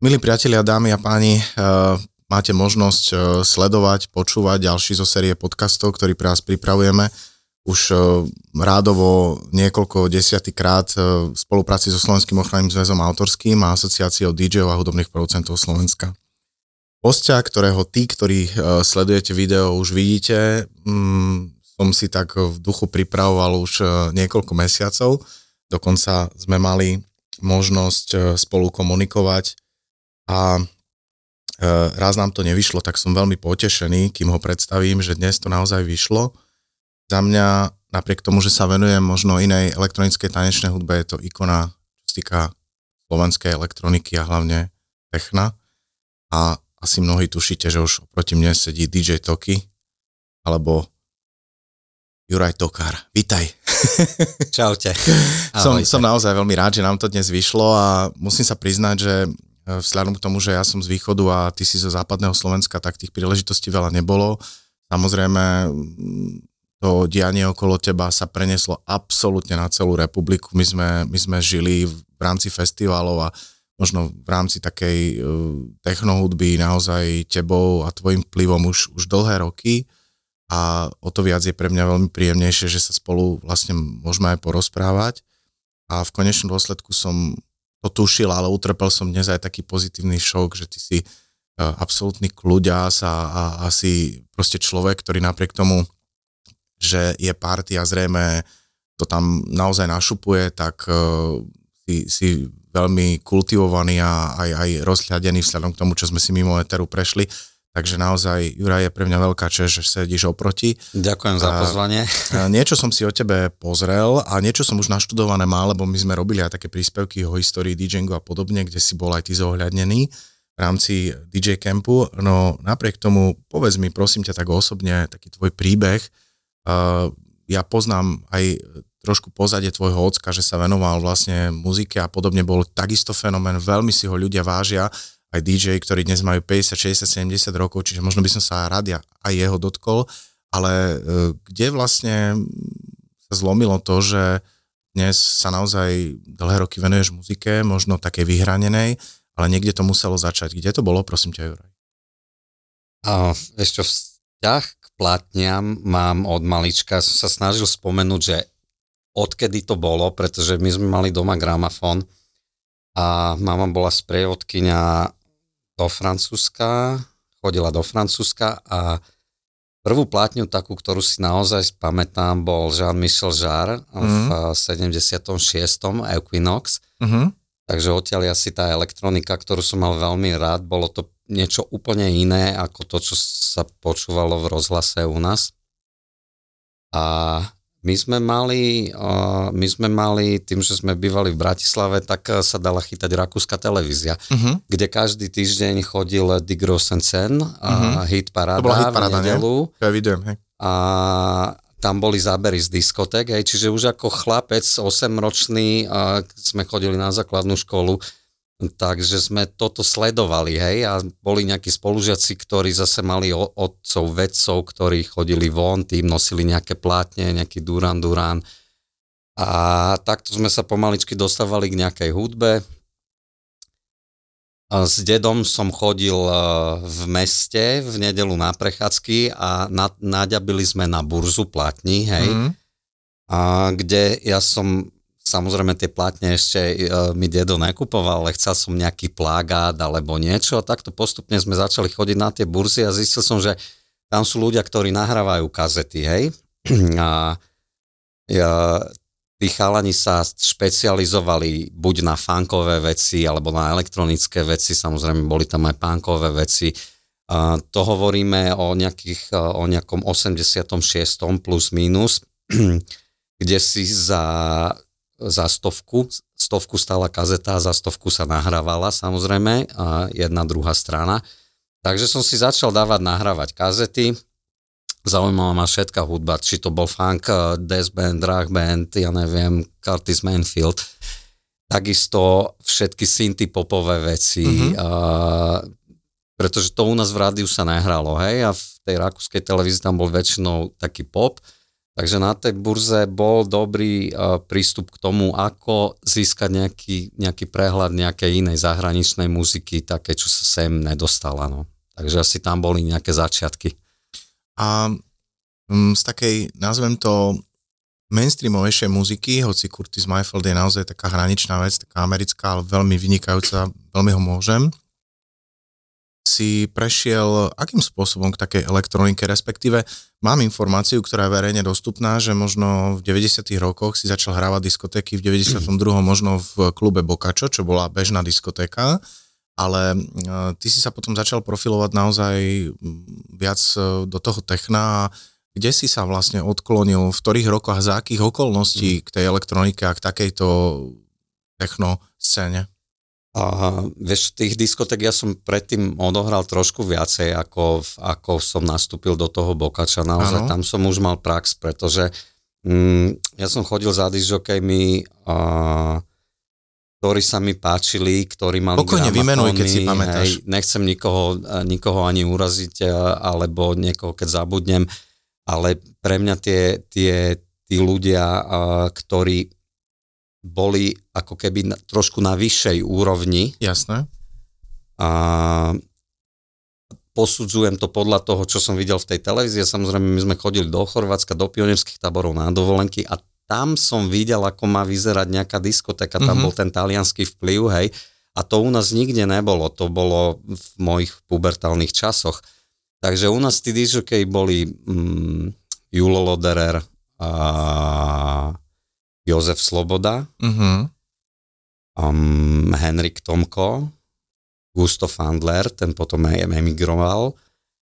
Milí priatelia, dámy a páni, eh, máte možnosť eh, sledovať, počúvať ďalší zo série podcastov, ktorý pre vás pripravujeme už eh, rádovo niekoľko desiatýkrát v spolupráci so Slovenským ochranným zväzom autorským a asociáciou DJov a hudobných producentov Slovenska. Hostia, ktorého tí, ktorí sledujete video, už vidíte, mm, som si tak v duchu pripravoval už niekoľko mesiacov. Dokonca sme mali možnosť spolu komunikovať a e, raz nám to nevyšlo, tak som veľmi potešený, kým ho predstavím, že dnes to naozaj vyšlo. Za mňa, napriek tomu, že sa venujem možno inej elektronickej tanečnej hudbe, je to ikona, čo sa týka slovenskej elektroniky a hlavne techna. A asi mnohí tušíte, že už oproti mne sedí DJ Toky, alebo Juraj Tokár. Vítaj. Čaute. som, som naozaj veľmi rád, že nám to dnes vyšlo a musím sa priznať, že vzhľadom k tomu, že ja som z východu a ty si zo západného Slovenska, tak tých príležitostí veľa nebolo. Samozrejme, to dianie okolo teba sa preneslo absolútne na celú republiku. My sme, my sme žili v rámci festivalov a možno v rámci takej e, technohudby naozaj tebou a tvojim vplyvom už, už dlhé roky a o to viac je pre mňa veľmi príjemnejšie, že sa spolu vlastne môžeme aj porozprávať a v konečnom dôsledku som to tušil, ale utrpel som dnes aj taký pozitívny šok, že ty si e, absolútny kľuďas a, a asi proste človek, ktorý napriek tomu, že je party a zrejme to tam naozaj našupuje, tak uh, si, si veľmi kultivovaný a aj, aj rozhľadený vzhľadom k tomu, čo sme si mimo Eteru prešli Takže naozaj, Jura, je pre mňa veľká čest, že sedíš oproti. Ďakujem za pozvanie. A, niečo som si o tebe pozrel a niečo som už naštudované mal, lebo my sme robili aj také príspevky o histórii DJingu a podobne, kde si bol aj ty zohľadnený v rámci DJ Campu. No napriek tomu, povedz mi prosím ťa tak osobne, taký tvoj príbeh. Ja poznám aj trošku pozadie tvojho ocka, že sa venoval vlastne muzike a podobne, bol takisto fenomén, veľmi si ho ľudia vážia aj DJ, ktorí dnes majú 50, 60, 70 rokov, čiže možno by som sa rád aj jeho dotkol, ale e, kde vlastne sa zlomilo to, že dnes sa naozaj dlhé roky venuješ muzike, možno také vyhranenej, ale niekde to muselo začať. Kde to bolo, prosím ťa, Juraj? A, ešte vzťah k platniam mám od malička. Som sa snažil spomenúť, že odkedy to bolo, pretože my sme mali doma gramafón a mama bola sprievodkynia do Francúzska, chodila do Francúzska a prvú plátňu takú, ktorú si naozaj pamätám, bol Jean-Michel Jarre mm. v 76. Equinox. Mm-hmm. Takže odtiaľ asi tá elektronika, ktorú som mal veľmi rád, bolo to niečo úplne iné ako to, čo sa počúvalo v rozhlase u nás. A my sme mali, my sme mali, tým, že sme bývali v Bratislave, tak e, sa dala chytať rakúska televízia, uh-huh. kde každý týždeň chodil Die Grossen Sen, uh-huh. hit paráda, to bola hit paráda, v nedelu. Ja vidujem, hej. A tam boli zábery z diskotek, hej, čiže už ako chlapec 8-ročný sme chodili na základnú školu, Takže sme toto sledovali, hej, a boli nejakí spolužiaci, ktorí zase mali otcov, vedcov, ktorí chodili von, tým nosili nejaké plátne, nejaký Duran Duran. A takto sme sa pomaličky dostávali k nejakej hudbe. S dedom som chodil e, v meste v nedelu na prechádzky a naďabili sme na burzu platní, hej, mm. a kde ja som Samozrejme tie plátne ešte e, mi dedo nekupoval, ale chcel som nejaký plagát alebo niečo a takto postupne sme začali chodiť na tie burzy a zistil som, že tam sú ľudia, ktorí nahrávajú kazety, hej. A ja, tí chalani sa špecializovali buď na funkové veci alebo na elektronické veci, samozrejme boli tam aj punkové veci. A to hovoríme o, nejakých, o nejakom 86. plus minus, kde si za za stovku. Stovku stala kazeta, za stovku sa nahrávala samozrejme, a jedna druhá strana. Takže som si začal dávať nahrávať kazety. Zaujímala ma všetká hudba, či to bol funk, eh, death band, drag band, ja neviem, Curtis Manfield. Takisto všetky synty popové veci, mm-hmm. a, pretože to u nás v rádiu sa nehralo, hej, a v tej rakúskej televízii tam bol väčšinou taký pop, Takže na tej burze bol dobrý uh, prístup k tomu, ako získať nejaký, nejaký prehľad nejakej inej zahraničnej muziky, také, čo sa sem nedostala. No. Takže asi tam boli nejaké začiatky. A um, z takej, nazvem to, mainstreamovejšej muziky, hoci Curtis Mayfield je naozaj taká hraničná vec, taká americká, ale veľmi vynikajúca, veľmi ho môžem si prešiel akým spôsobom k takej elektronike, respektíve mám informáciu, ktorá je verejne dostupná, že možno v 90 rokoch si začal hrávať diskotéky, v 92. možno v klube Bokačo, čo bola bežná diskotéka, ale e, ty si sa potom začal profilovať naozaj viac e, do toho techna kde si sa vlastne odklonil, v ktorých rokoch a za akých okolností k tej elektronike a k takejto techno scéne? A vieš, tých diskotek ja som predtým odohral trošku viacej, ako, ako som nastúpil do toho Bokača. Naozaj ano. tam som už mal prax, pretože mm, ja som chodil za disjokejmi, ktorí sa mi páčili, ktorí mali Pokojne vymenuj, keď si pamätáš. Hej, nechcem nikoho, nikoho ani uraziť, alebo niekoho, keď zabudnem, ale pre mňa tie, tie, tí ľudia, ktorí boli ako keby na, trošku na vyššej úrovni. Jasné. A posudzujem to podľa toho, čo som videl v tej televízii. Samozrejme, my sme chodili do Chorvátska, do pionierských táborov na dovolenky a tam som videl, ako má vyzerať nejaká diskotéka. Tam mm-hmm. bol ten talianský vplyv, hej. A to u nás nikde nebolo. To bolo v mojich pubertálnych časoch. Takže u nás tí dižokej boli mm, Julo Loderer a Jozef Sloboda, uh-huh. um, Henrik Tomko, Gusto Fandler, ten potom emigroval.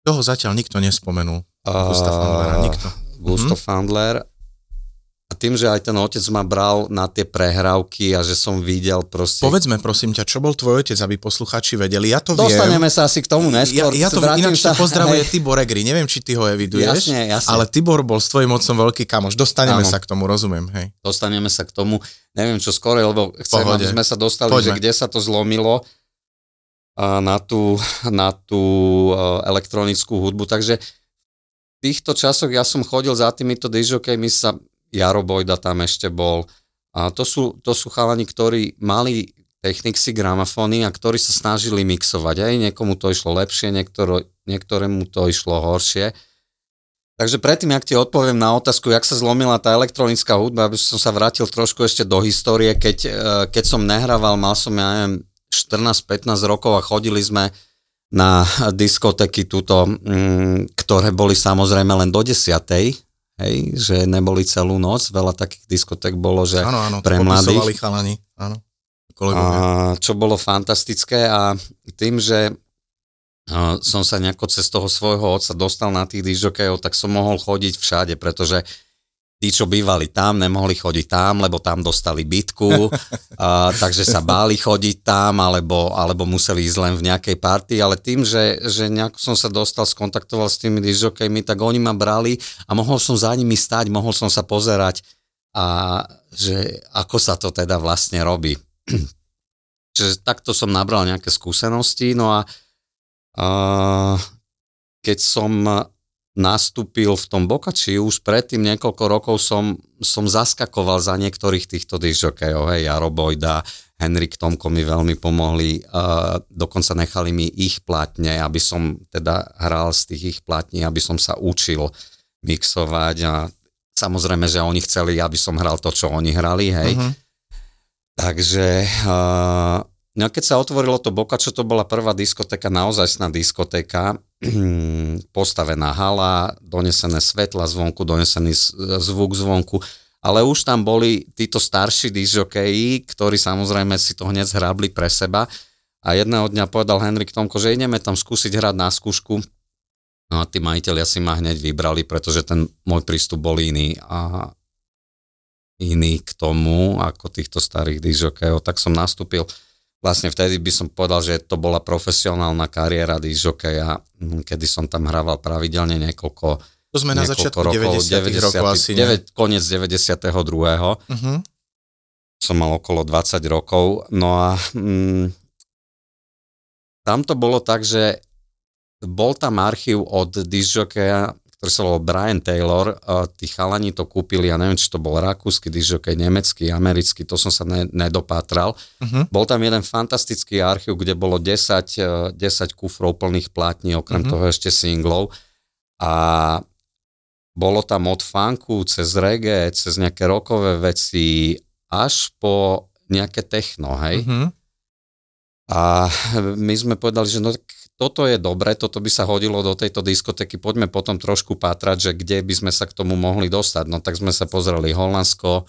Toho zatiaľ nikto nespomenul. Uh, Gustav Fandlera, nikto. Gusto uh-huh. Fandler a tým, že aj ten otec ma bral na tie prehrávky a že som videl proste... Povedzme prosím ťa, čo bol tvoj otec, aby posluchači vedeli. Ja to Dostaneme viem. sa asi k tomu neskôr. Ja, ja to ináč sa... pozdravuje hej. Tibor Egri, neviem, či ty ho eviduješ, jasne, jasne. ale Tibor bol s tvojim otcom veľký kamoš. Dostaneme Áno. sa k tomu, rozumiem. Hej. Dostaneme sa k tomu, neviem čo skoro, lebo chcem, Pohode. aby sme sa dostali, Poďme. že kde sa to zlomilo na tú, na tú elektronickú hudbu. Takže v týchto časoch ja som chodil za týmito my sa Jaro Bojda tam ešte bol. A to sú, to sú chalani, ktorí mali technixy, gramafóny a ktorí sa snažili mixovať. Aj niekomu to išlo lepšie, niektoré, niektorému to išlo horšie. Takže predtým, ak ti odpoviem na otázku, jak sa zlomila tá elektronická hudba, aby som sa vrátil trošku ešte do histórie, keď, e, keď som nehrával, mal som, ja neviem, 14-15 rokov a chodili sme na diskotéky túto, mm, ktoré boli samozrejme len do 10 hej, že neboli celú noc, veľa takých diskotek bolo, že áno, áno, pre mladých. chalani, áno. A, čo bolo fantastické a tým, že som sa nejako cez toho svojho otca dostal na tých dižokejov, tak som mohol chodiť všade, pretože tí, čo bývali tam, nemohli chodiť tam, lebo tam dostali bitku, a, takže sa báli chodiť tam, alebo, alebo museli ísť len v nejakej party, ale tým, že, že nejak som sa dostal, skontaktoval s tými dižokejmi, tak oni ma brali a mohol som za nimi stať, mohol som sa pozerať a že ako sa to teda vlastne robí. Čiže takto som nabral nejaké skúsenosti, no a, a keď som nastúpil v tom Bokači, už predtým niekoľko rokov som, som zaskakoval za niektorých týchto dižokejov, hej, Jaro Bojda, Henrik Tomko mi veľmi pomohli, uh, dokonca nechali mi ich platne, aby som teda hral z tých ich platní, aby som sa učil mixovať a samozrejme, že oni chceli, aby som hral to, čo oni hrali, hej. Uh-huh. Takže uh, no keď sa otvorilo to Boka, čo to bola prvá diskotéka, naozajstná diskotéka, postavená hala, donesené svetla zvonku, donesený zvuk zvonku, ale už tam boli títo starší disjokeji, ktorí samozrejme si to hneď zhrabli pre seba. A jedného dňa povedal Henrik Tomko, že ideme tam skúsiť hrať na skúšku. No a tí majiteľia si ma hneď vybrali, pretože ten môj prístup bol iný a iný k tomu ako týchto starých disjokejov, tak som nastúpil vlastne vtedy by som povedal, že to bola profesionálna kariéra disjokeja, hm, kedy som tam hrával pravidelne niekoľko To sme na začiatku rokov, 90. 90 rokov asi, 9, Koniec 92. Uh-huh. Som mal okolo 20 rokov. No a mm, tam to bolo tak, že bol tam archív od disjokeja, ktorý sa volal Brian Taylor, tí chalani to kúpili, ja neviem, či to bol rakúsky dižokej, nemecký, americký, to som sa ne, nedopátral. Uh-huh. Bol tam jeden fantastický archív, kde bolo 10, uh, 10 kufrov plných plátní, okrem uh-huh. toho ešte singlov. A bolo tam od funku cez reggae, cez nejaké rokové veci, až po nejaké techno, hej. Uh-huh. A my sme povedali, že no toto je dobre, toto by sa hodilo do tejto diskotéky, poďme potom trošku pátrať, že kde by sme sa k tomu mohli dostať. No tak sme sa pozreli Holandsko,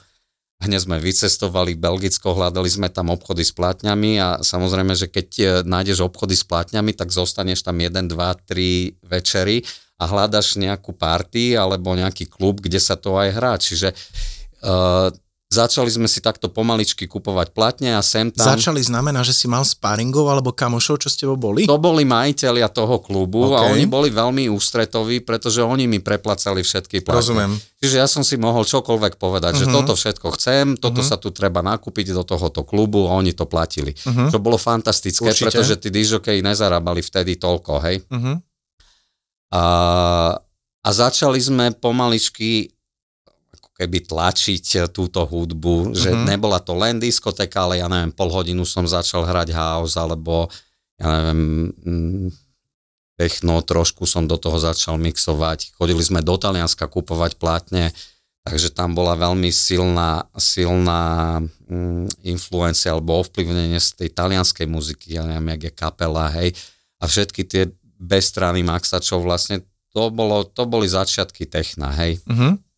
hneď sme vycestovali Belgicko, hľadali sme tam obchody s plátňami a samozrejme, že keď e, nájdeš obchody s plátňami, tak zostaneš tam 1, 2, 3 večery a hľadaš nejakú party alebo nejaký klub, kde sa to aj hrá. Čiže uh, Začali sme si takto pomaličky kupovať platne a sem tam. Začali znamená, že si mal sparingov alebo kamošov, čo ste boli? To boli majiteľia toho klubu okay. a oni boli veľmi ústretoví, pretože oni mi preplacali všetky platne. Rozumiem. Čiže ja som si mohol čokoľvek povedať, uh-huh. že mhm. toto všetko chcem, toto uh-huh. sa tu treba nakúpiť do tohoto klubu a oni to platili. Uh-huh. To bolo fantastické, Určite. pretože tí dižokej nezarábali vtedy toľko, hej. Uh-huh. A, a začali sme pomaličky keby tlačiť eh, túto hudbu, že mm-hmm. nebola to len diskoteka, ale ja neviem, pol hodinu som začal hrať house, alebo ja neviem, mm, techno, trošku som do toho začal mixovať. Chodili sme do Talianska kupovať plátne, takže tam bola veľmi silná, silná mm, influencia alebo ovplyvnenie z tej talianskej muziky, ja neviem, jak je kapela, hej, a všetky tie bez strany Maxačov vlastne, to, bolo, to boli začiatky techna, hej. Mm-hmm.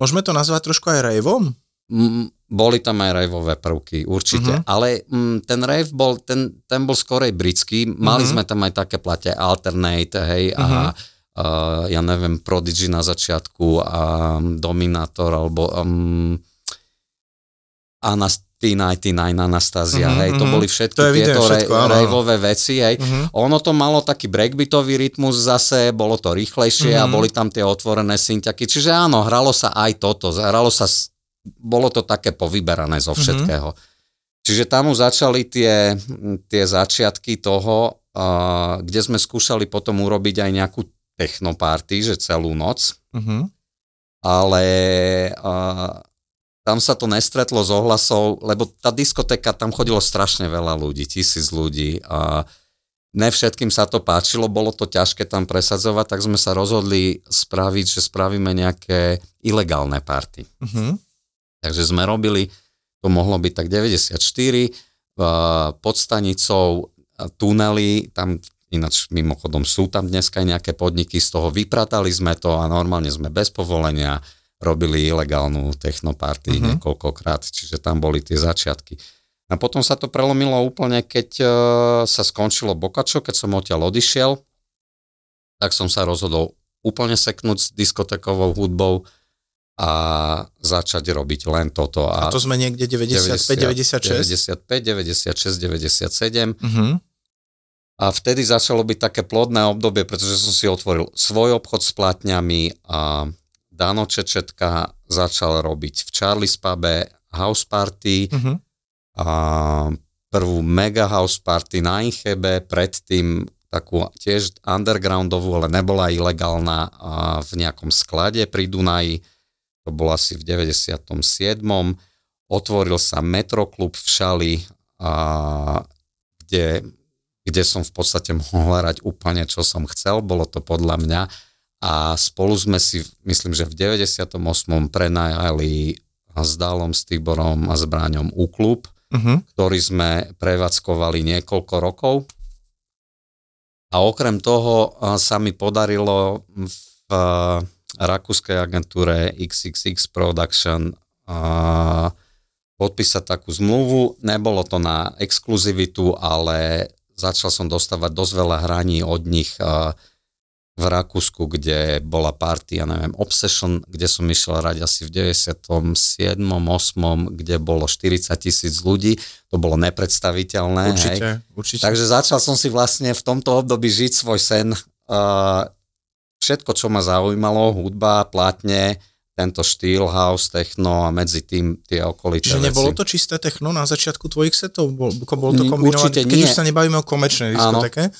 Môžeme to nazvať trošku aj raveom? Mm, boli tam aj raveové prvky, určite. Uh-huh. Ale mm, ten rave bol, ten, ten bol skorej britský. Mali uh-huh. sme tam aj také plate Alternate, hej, uh-huh. a uh, ja neviem, Prodigy na začiatku, a um, Dominator, alebo um, Anast- P99 Anastasia, uh-huh, hej, to boli všetky to tieto všetko, raveové veci, hej. Uh-huh. Ono to malo taký breakbeatový rytmus zase, bolo to rýchlejšie uh-huh. a boli tam tie otvorené synťaky, čiže áno, hralo sa aj toto, hralo sa, bolo to také povyberané zo všetkého. Uh-huh. Čiže tam už začali tie, tie začiatky toho, uh, kde sme skúšali potom urobiť aj nejakú technoparty, že celú noc. Uh-huh. Ale uh, tam sa to nestretlo s ohlasou, lebo tá diskotéka, tam chodilo strašne veľa ľudí, tisíc ľudí a ne všetkým sa to páčilo, bolo to ťažké tam presadzovať, tak sme sa rozhodli spraviť, že spravíme nejaké ilegálne party. Uh-huh. Takže sme robili, to mohlo byť tak 94, pod stanicou tunely, tam ináč mimochodom sú tam dneska aj nejaké podniky, z toho vypratali sme to a normálne sme bez povolenia robili ilegálnu technoparty uh-huh. niekoľkokrát, čiže tam boli tie začiatky. A potom sa to prelomilo úplne, keď uh, sa skončilo Bokačo, keď som odtiaľ odišiel, tak som sa rozhodol úplne seknúť s diskotekovou hudbou a začať robiť len toto. A, a to sme niekde 95, 96? 95, 96, 97. Uh-huh. A vtedy začalo byť také plodné obdobie, pretože som si otvoril svoj obchod s platňami a Dano Čečetka začal robiť v Charlie's Pube house party, uh-huh. a prvú mega house party na Inchebe, predtým takú tiež undergroundovú, ale nebola ilegálna v nejakom sklade pri Dunaji. To bolo asi v 97. Otvoril sa Metroklub v Šali, a, kde, kde som v podstate mohol hrať úplne, čo som chcel. Bolo to podľa mňa a spolu sme si, myslím, že v 98. prenajali s Dálom, s Tiborom a s Bráňom U-klub, uh-huh. ktorý sme prevádzkovali niekoľko rokov. A okrem toho sa mi podarilo v rakúskej agentúre XXX Production podpísať takú zmluvu. Nebolo to na exkluzivitu, ale začal som dostávať dosť veľa hraní od nich v Rakúsku, kde bola party, ja neviem, Obsession, kde som išiel hrať asi v 97. 8. kde bolo 40 tisíc ľudí. To bolo nepredstaviteľné. Určite, hej. určite. Takže začal som si vlastne v tomto období žiť svoj sen. Uh, všetko, čo ma zaujímalo, hudba, plátne, tento štýl, house, techno a medzi tým tie okolité Čiže nebolo to čisté techno na začiatku tvojich setov? Bol, bol to kombinované? Určite Keď nie. už sa nebavíme o komerčnej diskoteke,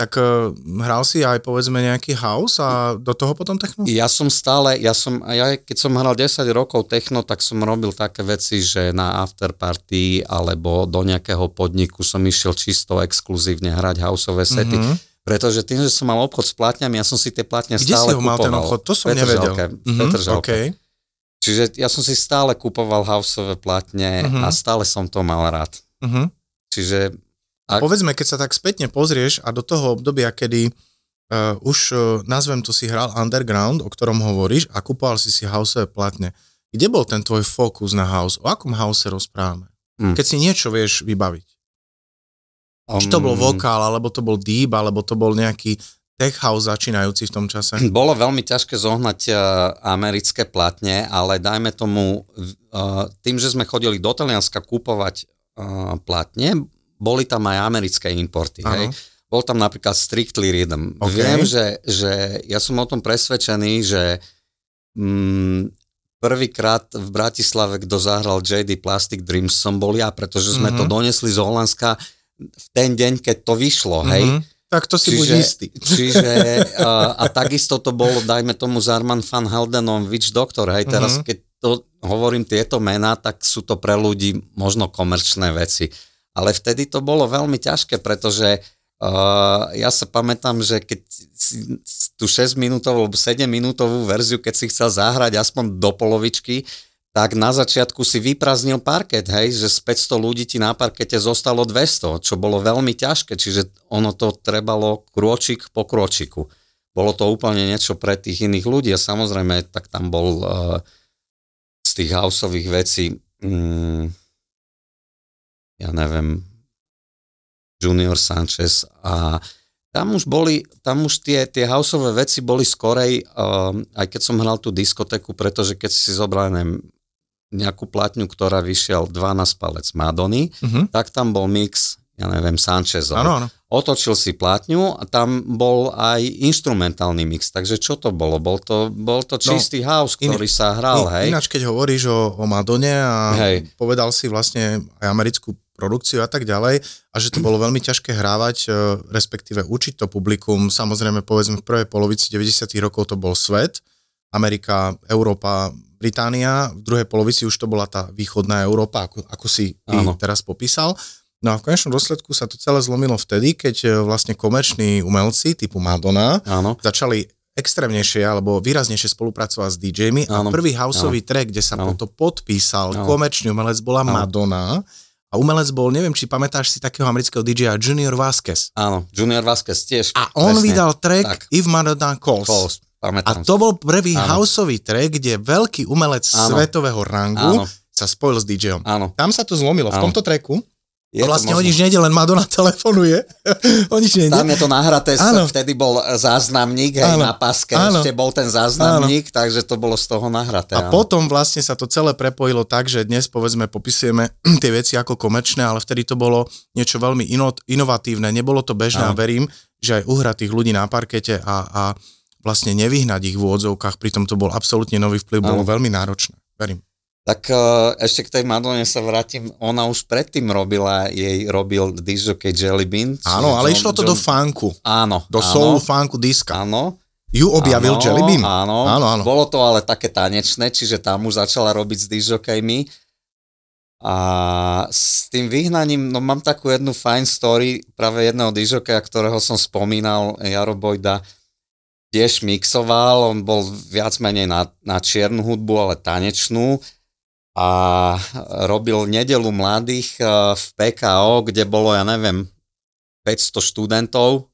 tak uh, hral si aj povedzme nejaký house a do toho potom techno? Ja som stále, ja som, ja keď som hral 10 rokov techno, tak som robil také veci, že na afterparty alebo do nejakého podniku som išiel čisto exkluzívne hrať houseové sety. Mm-hmm. Pretože tým, že som mal obchod s platňami, ja som si tie platne Kde stále si ho mal ten obchod? To som nevedel. Mm-hmm, okay. Čiže ja som si stále kupoval houseové platne mm-hmm. a stále som to mal rád. Mm-hmm. Čiže ak... Povedzme, keď sa tak spätne pozrieš a do toho obdobia, kedy uh, už, uh, nazvem to, si hral underground, o ktorom hovoríš a kupoval si si houseové platne, kde bol ten tvoj fokus na house? O akom house rozprávame? Hmm. Keď si niečo vieš vybaviť. Um, Či to bol vokál, alebo to bol deep, alebo to bol nejaký tech house začínajúci v tom čase? Bolo veľmi ťažké zohnať uh, americké platne, ale dajme tomu, uh, tým, že sme chodili do Talianska kúpovať uh, platne, boli tam aj americké importy, hej. Bol tam napríklad Strictly Rhythm. Okay. Viem, že, že ja som o tom presvedčený, že mm, prvýkrát v Bratislave, kto zahral JD Plastic Dreams, som bol ja, pretože sme mm-hmm. to donesli z Holandska v ten deň, keď to vyšlo, hej. Mm-hmm. Tak to si čiže, buď istý. Čiže, a, a takisto to bolo, dajme tomu, Zarman van Heldenom Witch Doctor, hej, teraz mm-hmm. keď to hovorím tieto mená, tak sú to pre ľudí možno komerčné veci ale vtedy to bolo veľmi ťažké, pretože uh, ja sa pamätám, že keď si tú 6 minútovú alebo 7 minútovú verziu, keď si chcel zahrať aspoň do polovičky, tak na začiatku si vypraznil parket, hej, že z 500 ľudí ti na parkete zostalo 200, čo bolo veľmi ťažké, čiže ono to trebalo krôčik po krôčiku. Bolo to úplne niečo pre tých iných ľudí a samozrejme, tak tam bol uh, z tých houseových vecí um, ja neviem, Junior Sanchez a tam už boli, tam už tie, tie houseové veci boli skorej, uh, aj keď som hral tú diskotéku, pretože keď si zobral, neviem, nejakú platňu, ktorá vyšiel 12 palec Madony, uh-huh. tak tam bol mix, ja neviem, Sanchezov. Áno, áno. Otočil si platňu a tam bol aj instrumentálny mix. Takže čo to bolo? Bol to, bol to no, čistý no, house, ktorý in, sa hral, in, hej? Ináč, keď hovoríš o, o Madone a hej. povedal si vlastne aj americkú produkciu a tak ďalej a že to bolo veľmi ťažké hrávať, e, respektíve učiť to publikum. Samozrejme, povedzme, v prvej polovici 90. rokov to bol svet, Amerika, Európa, Británia, v druhej polovici už to bola tá východná Európa, ako, ako si ty teraz popísal. No a v konečnom dôsledku sa to celé zlomilo vtedy, keď e, vlastne komerční umelci typu Madonna Áno. začali extrémnejšie alebo výraznejšie spolupracovať s DJmi a prvý houseový track, kde sa to podpísal Áno. komerčný umelec bola Áno. Madonna a umelec bol, neviem, či pamätáš si takého amerického DJ Junior Vasquez. Áno, Junior Vasquez tiež. A on presne. vydal track tak. If Madonna Calls. Calls. Pamätám. A to bol prvý Áno. houseový track, kde veľký umelec Áno. svetového rangu Áno. sa spojil s DJom. Áno. Tam sa to zlomilo. Áno. V tomto tracku je vlastne o nič nejde, len Madonna telefonuje. o nič nejde. Tam je to nahraté, áno. vtedy bol záznamník hej, na paske, áno. ešte bol ten záznamník, áno. takže to bolo z toho nahraté. A áno. potom vlastne sa to celé prepojilo tak, že dnes povedzme popisujeme tie veci ako komerčné, ale vtedy to bolo niečo veľmi ino- inovatívne, nebolo to bežné áno. a verím, že aj uhratých ľudí na parkete a, a vlastne nevyhnať ich v úvodzovkách, pritom to bol absolútne nový vplyv, bolo veľmi náročné. Verím. Tak uh, ešte k tej Madone sa vrátim. Ona už predtým robila, jej robil DJ Jelly Bean. Áno, ale John, išlo to John... do funku. Áno. Do áno, soul funku diska. Áno. Ju objavil áno, Jelly Bean. Áno, áno, áno. Bolo to ale také tanečné, čiže tam už začala robiť s DJkami. A s tým vyhnaním, no mám takú jednu fine story, práve jedného DJokeja, ktorého som spomínal, Jaro Bojda, tiež mixoval, on bol viac menej na, na čiernu hudbu, ale tanečnú a robil nedelu mladých e, v PKO, kde bolo, ja neviem, 500 študentov.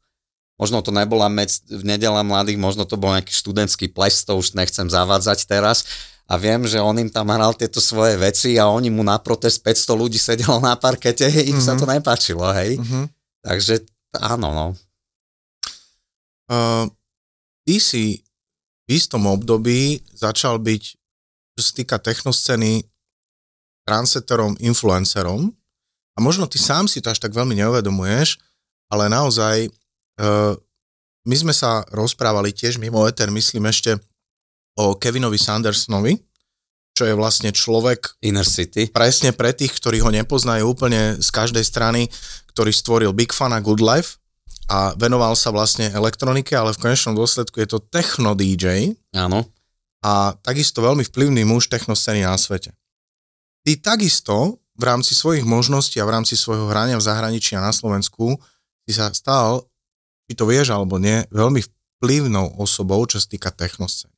Možno to nebola v nedela mladých, možno to bol nejaký študentský ples, to už nechcem zavádzať teraz. A viem, že on im tam hral tieto svoje veci a oni mu na protest 500 ľudí sedelo na parkete, im mm-hmm. sa to mhm. nepáčilo, hej. Mm-hmm. Takže áno, no. Uh, ty si v istom období začal byť čo sa týka technoscény, transeterom, influencerom. A možno ty sám si to až tak veľmi neuvedomuješ, ale naozaj uh, my sme sa rozprávali tiež mimo Ether, myslím ešte o Kevinovi Sandersonovi, čo je vlastne človek... Inner City. Presne pre tých, ktorí ho nepoznajú úplne z každej strany, ktorý stvoril Big Fun a Good Life a venoval sa vlastne elektronike, ale v konečnom dôsledku je to techno DJ. Áno. A takisto veľmi vplyvný muž technoscény na svete. Ty takisto v rámci svojich možností a v rámci svojho hrania v zahraničí a na Slovensku si sa stal, či to vieš alebo nie, veľmi vplyvnou osobou, čo sa týka technoscény.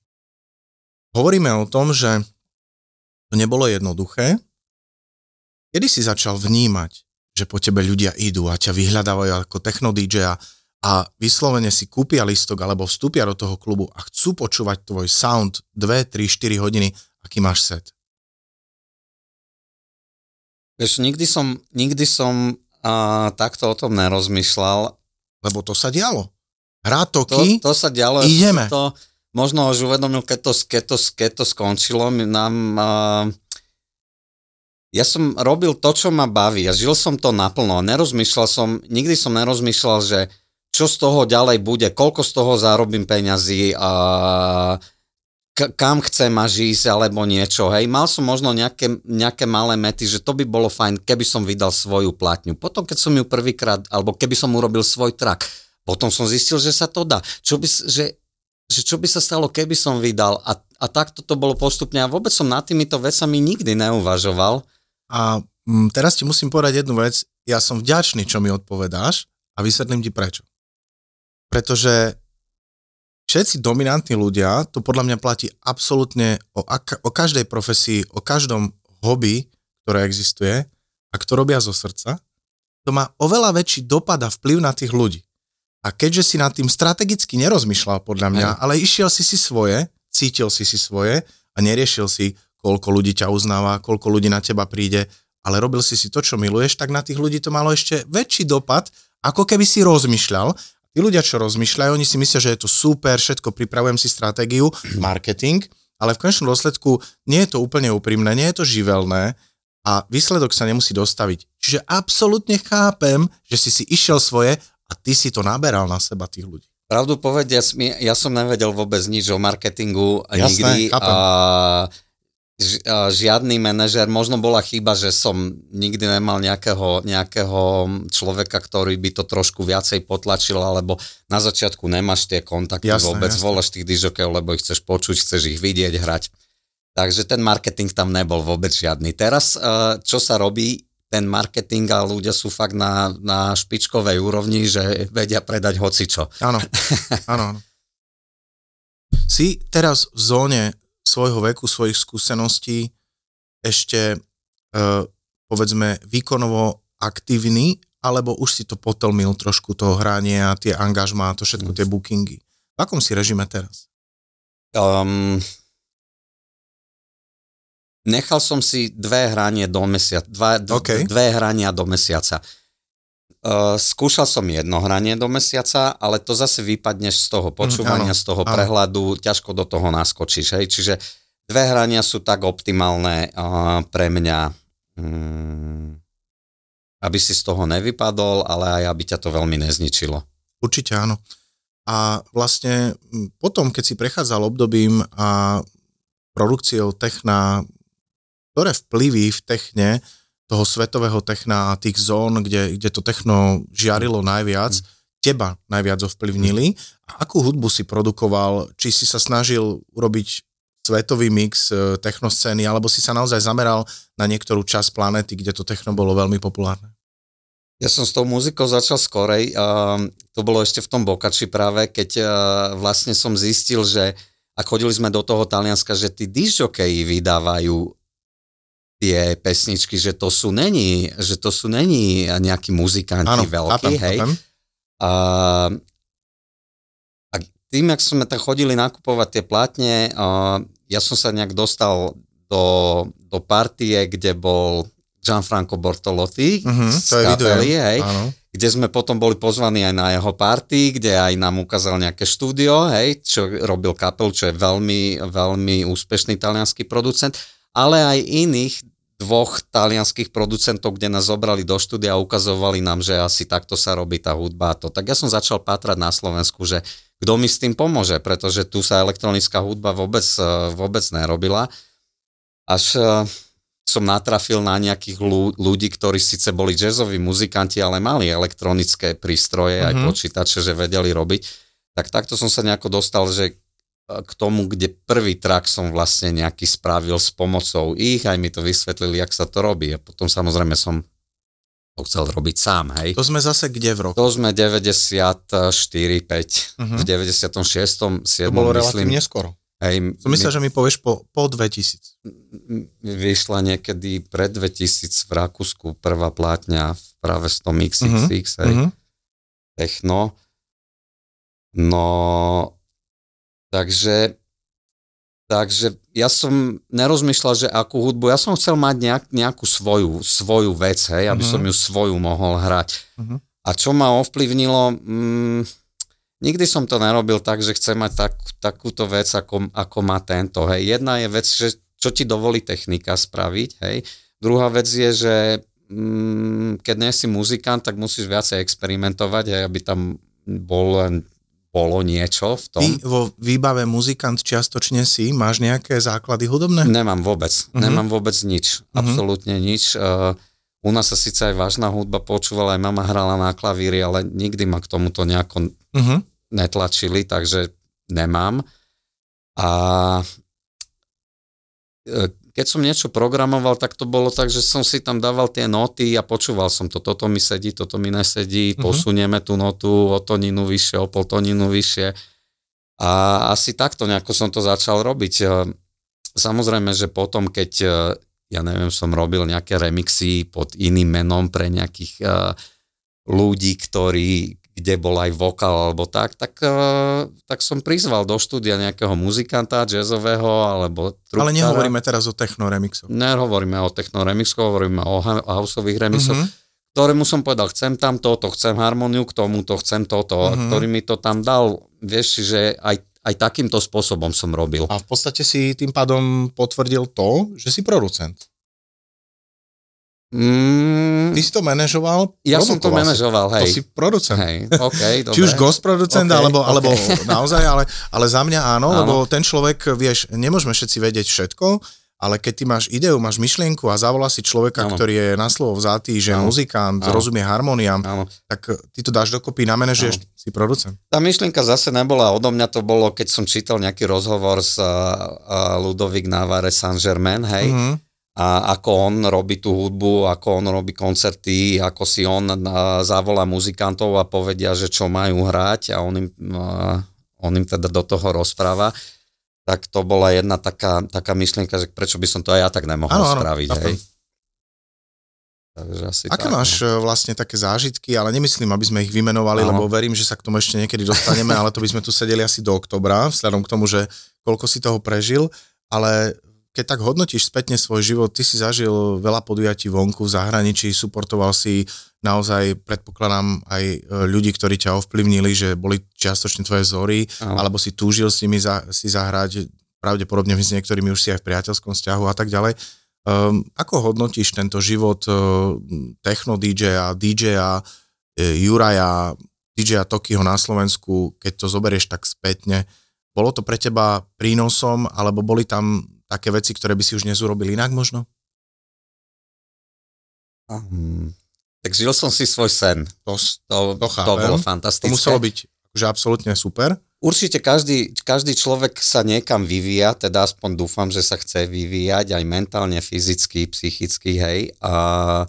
Hovoríme o tom, že to nebolo jednoduché. Kedy si začal vnímať, že po tebe ľudia idú a ťa vyhľadávajú ako techno DJ a vyslovene si kúpia listok alebo vstúpia do toho klubu a chcú počúvať tvoj sound 2, 3, 4 hodiny, aký máš set? Vieš, nikdy som, nikdy som uh, takto o tom nerozmýšľal. Lebo to sa dialo. Hrátoky, to, to sa dialo. ideme. To možno už uvedomil, keď to, keď to, keď to skončilo. Nám, uh, ja som robil to, čo ma baví a žil som to naplno. Nerozmýšľal som, nikdy som nerozmýšľal, že čo z toho ďalej bude, koľko z toho zarobím peňazí a uh, kam chcem až ísť alebo niečo, hej. Mal som možno nejaké, nejaké malé mety, že to by bolo fajn, keby som vydal svoju platňu. Potom, keď som ju prvýkrát, alebo keby som urobil svoj track, potom som zistil, že sa to dá. Čo by, že, že čo by sa stalo, keby som vydal a, a takto to bolo postupne a vôbec som nad týmito vecami nikdy neuvažoval. A mm, teraz ti musím povedať jednu vec. Ja som vďačný, čo mi odpovedáš a vysvetlím ti prečo. Pretože všetci dominantní ľudia, to podľa mňa platí absolútne o, ak- o každej profesii, o každom hobby, ktoré existuje a kto robia zo srdca, to má oveľa väčší dopad a vplyv na tých ľudí. A keďže si nad tým strategicky nerozmýšľal podľa mňa, Aj. ale išiel si si svoje, cítil si si svoje a neriešil si, koľko ľudí ťa uznáva, koľko ľudí na teba príde, ale robil si si to, čo miluješ, tak na tých ľudí to malo ešte väčší dopad, ako keby si rozmýšľal Tí ľudia, čo rozmýšľajú, oni si myslia, že je to super, všetko, pripravujem si stratégiu, marketing, ale v konečnom dôsledku nie je to úplne úprimné, nie je to živelné a výsledok sa nemusí dostaviť. Čiže absolútne chápem, že si si išiel svoje a ty si to naberal na seba tých ľudí. Pravdu povediac, ja som nevedel vôbec nič o marketingu Jasné, nikdy. Chápem. A žiadny manažer, možno bola chyba, že som nikdy nemal nejakého, nejakého človeka, ktorý by to trošku viacej potlačil, alebo na začiatku nemáš tie kontakty jasné, vôbec, jasné. voláš tých dižokejov, lebo ich chceš počuť, chceš ich vidieť, hrať. Takže ten marketing tam nebol vôbec žiadny. Teraz, e, čo sa robí, ten marketing a ľudia sú fakt na, na špičkovej úrovni, že vedia predať hocičo. Áno, áno. Si teraz v zóne svojho veku, svojich skúseností ešte e, povedzme výkonovo aktívny, alebo už si to potlmil trošku toho hranie a tie angažmá, to všetko tie bookingy. V akom si režime teraz? Um, nechal som si dve hranie do mesiaca, dva, okay. dve hrania do mesiaca. Uh, skúšal som jedno hranie do mesiaca, ale to zase vypadneš z toho mm, počúvania, mm, áno, z toho áno. prehľadu, ťažko do toho naskočíš. Hej? Čiže dve hrania sú tak optimálne uh, pre mňa, um, aby si z toho nevypadol, ale aj aby ťa to veľmi nezničilo. Určite áno. A vlastne potom, keď si prechádzal obdobím a produkciou techna, ktoré vplyvy v techne toho svetového techna a tých zón, kde, kde to techno žiarilo najviac, mm. teba najviac ovplyvnili. A akú hudbu si produkoval? Či si sa snažil urobiť svetový mix e, technoscény, alebo si sa naozaj zameral na niektorú časť planety, kde to techno bolo veľmi populárne? Ja som s tou muzikou začal skorej. To bolo ešte v tom Bokači práve, keď uh, vlastne som zistil, že a chodili sme do toho Talianska, že tí disjokeji vydávajú tie pesničky, že to sú není, že to sú není nejakí muzikanti ano, veľkí, chápem, hej. Chápem. A, a tým, ak sme tak chodili nakupovať tie plátne, a ja som sa nejak dostal do, do partie, kde bol Gianfranco Bortolotti uh-huh, z to kapely, hej, áno. kde sme potom boli pozvaní aj na jeho party, kde aj nám ukázal nejaké štúdio, hej, čo robil kapel, čo je veľmi, veľmi úspešný talianský producent ale aj iných dvoch talianských producentov, kde nás zobrali do štúdia a ukazovali nám, že asi takto sa robí tá hudba a to. Tak ja som začal pátrať na Slovensku, že kto mi s tým pomôže, pretože tu sa elektronická hudba vôbec, vôbec nerobila. Až eh, som natrafil na nejakých ľudí, ktorí síce boli jazzoví muzikanti, ale mali elektronické prístroje, uh-huh. aj mhm. počítače, že vedeli robiť. Tak takto som sa nejako dostal, že k tomu, kde prvý track som vlastne nejaký spravil s pomocou ich, aj mi to vysvetlili, jak sa to robí. A potom samozrejme som to chcel robiť sám, hej. To sme zase kde v roku? To sme 94, 5, uh-huh. v 96, 7, To bolo relatívne skoro. Hej, Som myslel, my, že mi povieš po, po 2000. Vyšla niekedy pred 2000 v Rakúsku prvá plátňa práve s tom XXX, uh-huh. hej, uh-huh. techno. No, takže, takže ja som nerozmýšľal, že akú hudbu, ja som chcel mať nejak, nejakú svoju, svoju vec, hej, aby uh-huh. som ju svoju mohol hrať. Uh-huh. A čo ma ovplyvnilo, mm, Nikdy som to nerobil tak, že chcem mať tak, takúto vec, ako, ako má tento. Hej. Jedna je vec, že čo ti dovolí technika spraviť. Hej. Druhá vec je, že mm, keď nie si muzikant, tak musíš viacej experimentovať, hej, aby tam bol len bolo niečo v tom. Ty vo výbave muzikant čiastočne si, máš nejaké základy hudobné? Nemám vôbec, uh-huh. nemám vôbec nič, uh-huh. absolútne nič. Uh, u nás sa síce aj vážna hudba počúvala, aj mama hrala na klavíri, ale nikdy ma k tomuto nejako uh-huh netlačili, takže nemám. A e, keď som niečo programoval, tak to bolo tak, že som si tam dával tie noty a počúval som to. Toto mi sedí, toto mi nesedí, uh-huh. posunieme tú notu o toninu vyššie, o pol toninu vyššie. A asi takto nejako som to začal robiť. E, samozrejme, že potom, keď e, ja neviem, som robil nejaké remixy pod iným menom pre nejakých ľudí, ktorí, kde bol aj vokál alebo tak, tak, uh, tak som prizval do štúdia nejakého muzikanta jazzového alebo trubkára. Ale nehovoríme teraz o techno remixoch. Nehovoríme o techno remixoch, hovoríme o houseových remixoch, mm-hmm. ktorému som povedal, chcem tam toto, chcem harmoniu k tomuto, chcem toto, mm-hmm. ktorý mi to tam dal, vieš, že aj, aj takýmto spôsobom som robil. A v podstate si tým pádom potvrdil to, že si producent. Mm, Ty si to manažoval? Ja som to manažoval, hej. To si producent. Hej, okay, Či už ghost producent, okay, alebo, okay. alebo naozaj, ale, ale za mňa áno, áno, lebo ten človek, vieš, nemôžeme všetci vedieť všetko, ale keď ty máš ideu, máš myšlienku a zavolá si človeka, áno. ktorý je na slovo vzatý, že áno. muzikant, áno. rozumie harmoniám, tak ty to dáš dokopy, namenežuješ, si producent. Tá myšlienka zase nebola odo mňa, to bolo, keď som čítal nejaký rozhovor s uh, uh, Ludovic Navare Saint-Germain, hej, mm-hmm a ako on robí tú hudbu, ako on robí koncerty, ako si on zavolá muzikantov a povedia, že čo majú hrať a on im, on im teda do toho rozpráva, tak to bola jedna taká, taká myšlienka, že prečo by som to aj ja tak nemohol ano, spraviť. Ano, hej? Takže asi Aké tak, máš no. E, vlastne také zážitky, ale nemyslím, aby sme ich vymenovali, ano. lebo verím, že sa k tomu ešte niekedy dostaneme, ale to by sme tu sedeli asi do oktobra, vzhľadom k tomu, že koľko si toho prežil, ale keď tak hodnotíš spätne svoj život, ty si zažil veľa podujatí vonku v zahraničí, suportoval si naozaj, predpokladám, aj e, ľudí, ktorí ťa ovplyvnili, že boli čiastočne tvoje vzory, Aho. alebo si túžil s nimi za, si zahrať, pravdepodobne s niektorými už si aj v priateľskom vzťahu a tak ďalej. Um, ako hodnotíš tento život uh, techno DJ-a, DJ-a, uh, Juraja, DJ-a Tokiho na Slovensku, keď to zoberieš tak spätne, bolo to pre teba prínosom, alebo boli tam také veci, ktoré by si už dnes urobil inak možno? Um, tak žil som si svoj sen. To, to, to, to bolo fantastické. To muselo byť že absolútne super. Určite každý, každý človek sa niekam vyvíja, teda aspoň dúfam, že sa chce vyvíjať aj mentálne, fyzicky, psychicky, hej. A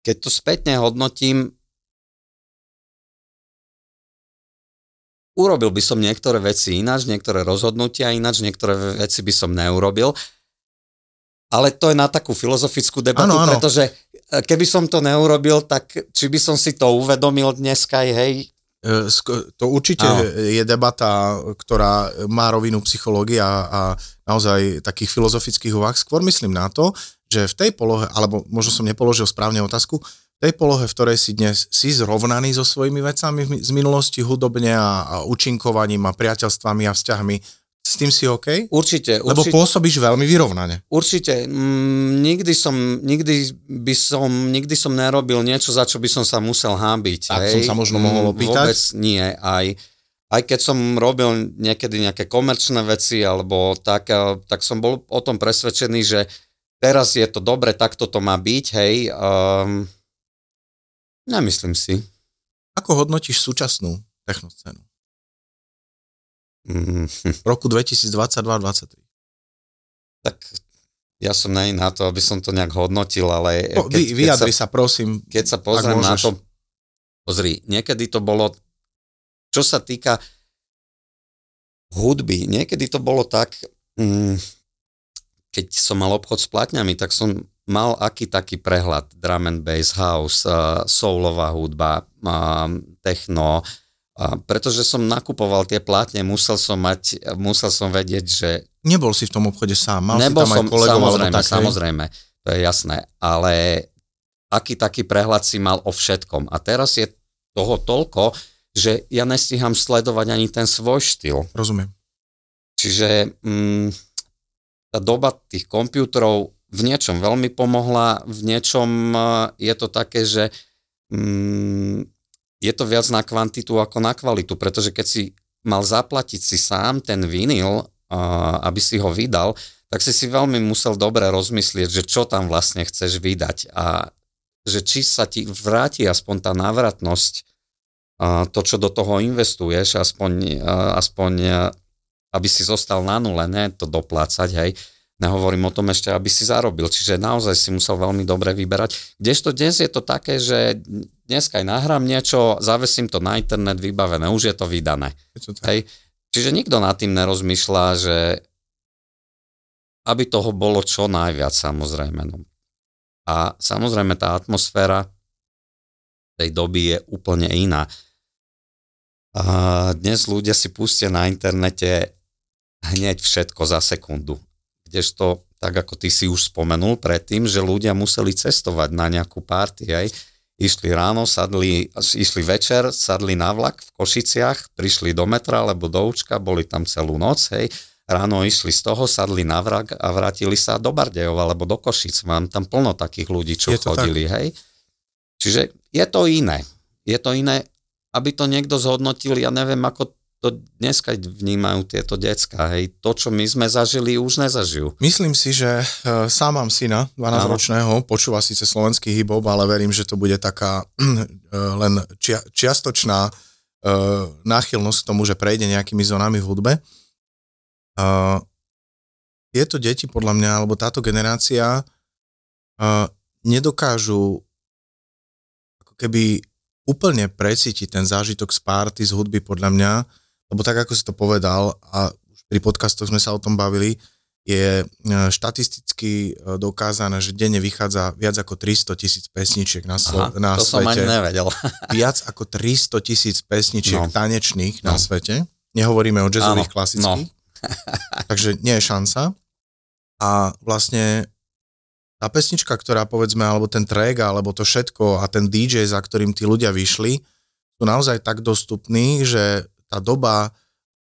keď to spätne hodnotím, urobil by som niektoré veci ináč, niektoré rozhodnutia ináč, niektoré veci by som neurobil. Ale to je na takú filozofickú debatu, ano, ano. pretože e, keby som to neurobil, tak či by som si to uvedomil dneska, hej? E, to určite ano. je debata, ktorá má rovinu psychológia a naozaj takých filozofických úvah. Skôr myslím na to, že v tej polohe, alebo možno som nepoložil správne otázku, tej polohe, v ktorej si dnes si zrovnaný so svojimi vecami z minulosti hudobne a, a účinkovaním a priateľstvami a vzťahmi, s tým si OK? Určite. Lebo určite, pôsobíš veľmi vyrovnane. Určite. Mm, nikdy, som, nikdy, by som, nikdy som nerobil niečo, za čo by som sa musel hábiť. Tak hej. som sa možno mohol mm, opýtať? Vôbec nie. Aj, aj keď som robil niekedy nejaké komerčné veci alebo tak, tak som bol o tom presvedčený, že teraz je to dobre, takto to má byť, hej. Um, nemyslím si. Ako hodnotíš súčasnú technoscénu? Mm, V roku 2022-2023. tak ja som nej na to, aby som to nejak hodnotil, ale Po, vy, vyjadri sa, prosím. keď sa pozriem na to, pozri, niekedy to bolo, čo sa týka hudby, niekedy to bolo tak, mm, keď som mal obchod s platňami, tak som mal aký taký prehľad, drum and bass, house, uh, soulová hudba, uh, techno, uh, pretože som nakupoval tie platne, musel som mať, musel som vedieť, že Nebol si v tom obchode sám, mal Nebol si tam aj som, kolegov alebo samozrejme, tak, samozrejme, to je jasné, ale aký taký prehľad si mal o všetkom. A teraz je toho toľko, že ja nestíham sledovať ani ten svoj štýl. Rozumiem. Čiže mm, tá doba tých počítačov v niečom veľmi pomohla, v niečom eh, je to také, že mm, je to viac na kvantitu ako na kvalitu, pretože keď si mal zaplatiť si sám ten vinyl, a aby si ho vydal, tak si si veľmi musel dobre rozmyslieť, že čo tam vlastne chceš vydať a že či sa ti vráti aspoň tá návratnosť, a to, čo do toho investuješ, aspoň, aspoň aby si zostal na nule, ne to doplácať, hej. Nehovorím o tom ešte, aby si zarobil. Čiže naozaj si musel veľmi dobre vyberať. Kdežto dnes je to také, že dneska aj nahrám niečo, zavesím to na internet, vybavené, už je to vydané. Je to tak. Hej. Čiže nikto nad tým nerozmýšľa, že aby toho bolo čo najviac samozrejme. No. A samozrejme tá atmosféra tej doby je úplne iná. A dnes ľudia si pustia na internete hneď všetko za sekundu. Kdežto, tak ako ty si už spomenul predtým, že ľudia museli cestovať na nejakú party, aj išli ráno, sadli, išli večer, sadli na vlak v Košiciach, prišli do metra alebo do Učka, boli tam celú noc, hej, ráno išli z toho, sadli na vlak a vrátili sa do Bardejov alebo do Košic. Mám tam plno takých ľudí, čo chodili, hej. Čiže je to iné. Je to iné, aby to niekto zhodnotil, ja neviem, ako to dneska vnímajú tieto decka, hej. To, čo my sme zažili, už nezažijú. Myslím si, že e, sám mám syna, 12-ročného, počúva síce slovenský hip-hop, ale verím, že to bude taká e, len čia, čiastočná e, náchylnosť k tomu, že prejde nejakými zónami v hudbe. E, tieto deti, podľa mňa, alebo táto generácia e, nedokážu ako keby úplne precítiť ten zážitok z party, z hudby, podľa mňa, lebo tak, ako si to povedal, a už pri podcastoch sme sa o tom bavili, je e, štatisticky e, dokázané, že denne vychádza viac ako 300 tisíc pesničiek na, slo- Aha, na to som ani svete. nevedel. Viac ako 300 tisíc pesničiek No. tanečných na No. svete. Nehovoríme o jazzových Áno, klasických. Takže nie je šanca. A vlastne tá pesnička, ktorá povedzme, alebo ten track, alebo to všetko a ten DJ, za ktorým tí ľudia vyšli, sú naozaj tak dostupní, že tá doba,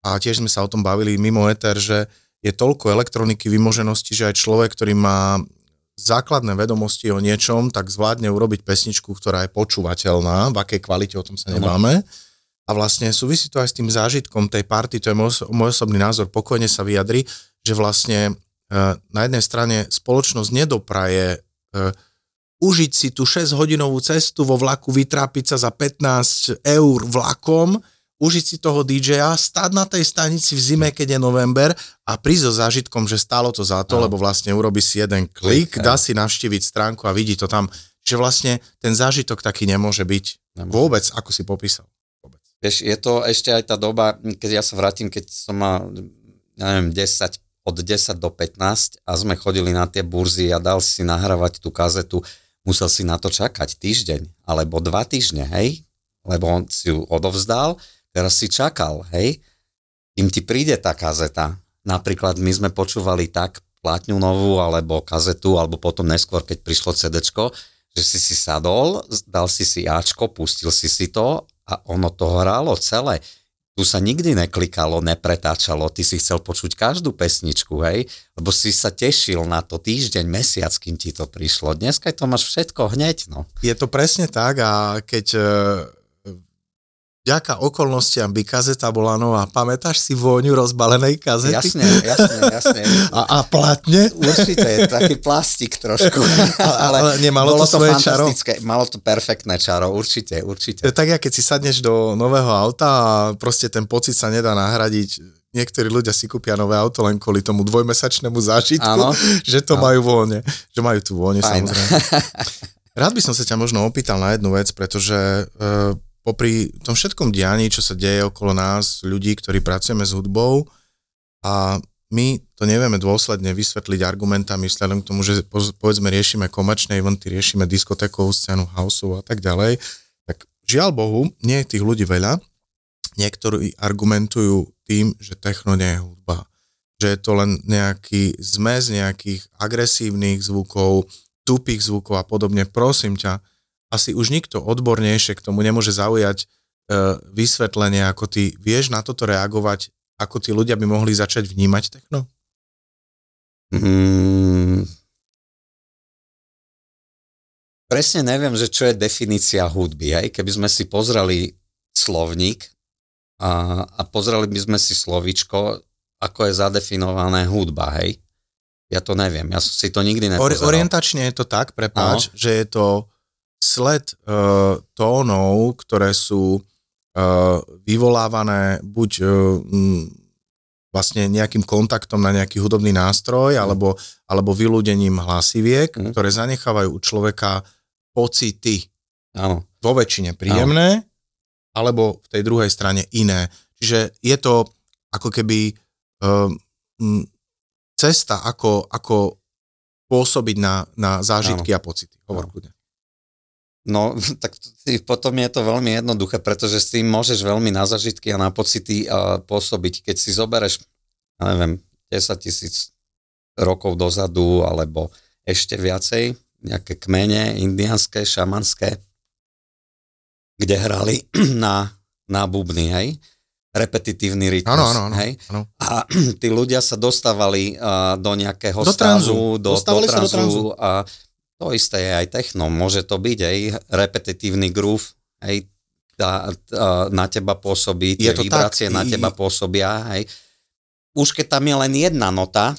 a tiež sme sa o tom bavili mimo eter, že je toľko elektroniky, vymoženosti, že aj človek, ktorý má základné vedomosti o niečom, tak zvládne urobiť pesničku, ktorá je počúvateľná, v akej kvalite o tom sa Áno. nebáme. A vlastne súvisí to aj s tým zážitkom tej party, to je môj osobný názor, pokojne sa vyjadri, že vlastne e, na jednej strane spoločnosť nedopraje e, užiť si tú 6-hodinovú cestu vo vlaku, vytrápiť sa za 15 eur vlakom, užiť si toho DJ-a, stať na tej stanici v zime, keď je november a prísť so zážitkom, že stálo to za to, lebo vlastne urobí si jeden klik, Klik, dá si navštíviť stránku a vidí to tam, že vlastne ten zážitok taký nemôže byť vôbec, ako si popísal. Vôbec. Vieš, je to ešte aj tá doba, keď ja sa vrátim, keď som mal, ja neviem, 10, od 10 do 15 a sme chodili na tie burzy a dal si nahrávať tú kazetu, musel si na to čakať týždeň alebo dva týždne, hej? Lebo on si ju odovzdal, teraz si čakal, hej? Kým ti príde tá kazeta. Napríklad my sme počúvali tak platňu novú alebo kazetu, alebo potom neskôr, keď prišlo CDčko, že si si sadol, dal si si Ačko, pustil si si to a ono to hralo celé. Tu sa nikdy neklikalo, nepretáčalo, ty si chcel počuť každú pesničku, hej, lebo si sa tešil na to týždeň, mesiac, kým ti to prišlo. Dneska to máš všetko hneď, no. Je to presne tak a keď e, vďaka okolnostiam by kazeta bola nová. Pamätáš si vôňu rozbalenej kazety? Jasne, jasne, jasne. A, a platne? Určite, taký plastik trošku. ale, ale nemalo to, to svoje čaro? Malo to perfektné čaro, určite, určite. Tak ja keď si sadneš do nového auta a proste ten pocit sa nedá nahradiť niektorí ľudia si kúpia nové auto len kvôli tomu dvojmesačnému zážitku, ano. že to ano. majú voľne, že majú tu voľne samozrejme. Rád by som sa ťa možno opýtal na jednu vec, pretože uh, popri tom všetkom dianí, čo sa deje okolo nás, ľudí, ktorí pracujeme s hudbou a my to nevieme dôsledne vysvetliť argumentami vzhľadom k tomu, že povedzme riešime komerčné eventy, riešime diskotékovú scénu, houseov a tak ďalej, tak žiaľ Bohu, nie je tých ľudí veľa. Niektorí argumentujú tým, že techno nie je hudba. Že je to len nejaký zmes nejakých agresívnych zvukov, tupých zvukov a podobne. Prosím ťa, asi už nikto odbornejšie k tomu nemôže zaujať e, vysvetlenie, ako ty vieš na toto reagovať, ako tí ľudia by mohli začať vnímať techno? Mm, presne neviem, že čo je definícia hudby. Hej? Keby sme si pozreli slovník, a, a pozreli by sme si slovičko, ako je zadefinované hudba, hej? Ja to neviem, ja som si to nikdy nepozeral. Orientačne je to tak, prepáč, no. že je to sled uh, tónov, ktoré sú uh, vyvolávané buď uh, m, vlastne nejakým kontaktom na nejaký hudobný nástroj mm. alebo, alebo vylúdením hlasiviek, mm. ktoré zanechávajú u človeka pocity. Áno. Vo väčšine príjemné, alebo v tej druhej strane iné. Čiže je to ako keby um, cesta, ako, ako pôsobiť na, na zážitky ano. a pocity. Hovor kľudne. No, tak potom je to veľmi jednoduché, pretože s tým môžeš veľmi na zažitky a na pocity a pôsobiť. Keď si zobereš, ja neviem, 10 tisíc rokov dozadu, alebo ešte viacej, nejaké kmene indianské, šamanské, kde hrali na, na bubny, hej? repetitívny rytmus. Áno, áno, áno. Hej? Áno. A tí ľudia sa dostávali uh, do nejakého do stavu, do, do, tranzu, do tranzu. A to isté je aj techno. Môže to byť aj repetitívny groove, hej, tá, tá, na teba pôsobí, tie vibrácie tak, na teba pôsobia. Hej. Už keď tam je len jedna nota,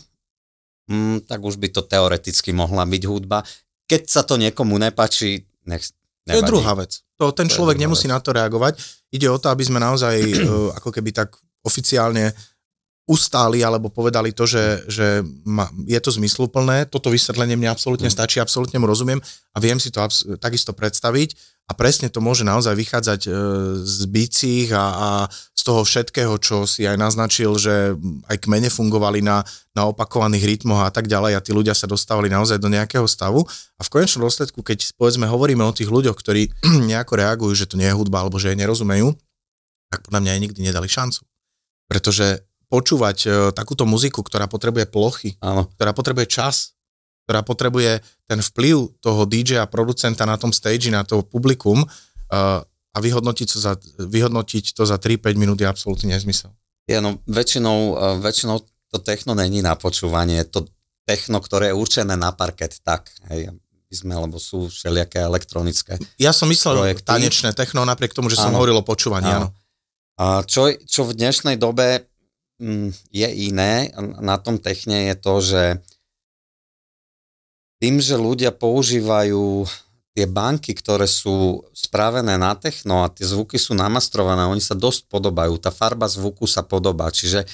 hm, tak už by to teoreticky mohla byť hudba. Keď sa to niekomu nepačí, nech, Nevadí. To je druhá vec. To, ten to človek nemusí vec. na to reagovať. Ide o to, aby sme naozaj uh, ako keby tak oficiálne ustáli alebo povedali to, že, že ma, je to zmysluplné. Toto vysvetlenie mne absolútne mm. stačí, absolútne mu rozumiem a viem si to abs- takisto predstaviť a presne to môže naozaj vychádzať e, z bicích a, a z toho všetkého, čo si aj naznačil, že aj kmene fungovali na, na opakovaných rytmoch a tak ďalej a tí ľudia sa dostávali naozaj do nejakého stavu a v konečnom dôsledku, keď povedzme hovoríme o tých ľuďoch, ktorí nejako reagujú, že to nie je hudba alebo že jej nerozumejú, tak podľa mňa aj nikdy nedali šancu. Pretože počúvať e, takúto muziku, ktorá potrebuje plochy, Áno. ktorá potrebuje čas, ktorá potrebuje ten vplyv toho DJ a producenta na tom stage, na to publikum, uh, a vyhodnotiť to za, vyhodnotiť to za 3-5 minút je absolútne nezmysel. Je, no, väčšinou, e, väčšinou to techno není na počúvanie, to techno, ktoré je určené na parket, tak, hej, my sme, lebo sú všelijaké elektronické Ja som myslel projekty. tanečné techno, napriek tomu, že som hovoril o počúvaní, áno. áno. A čo, čo v dnešnej dobe je iné. Na tom techne je to, že tým, že ľudia používajú tie banky, ktoré sú spravené na techno a tie zvuky sú namastrované, oni sa dosť podobajú, tá farba zvuku sa podobá, čiže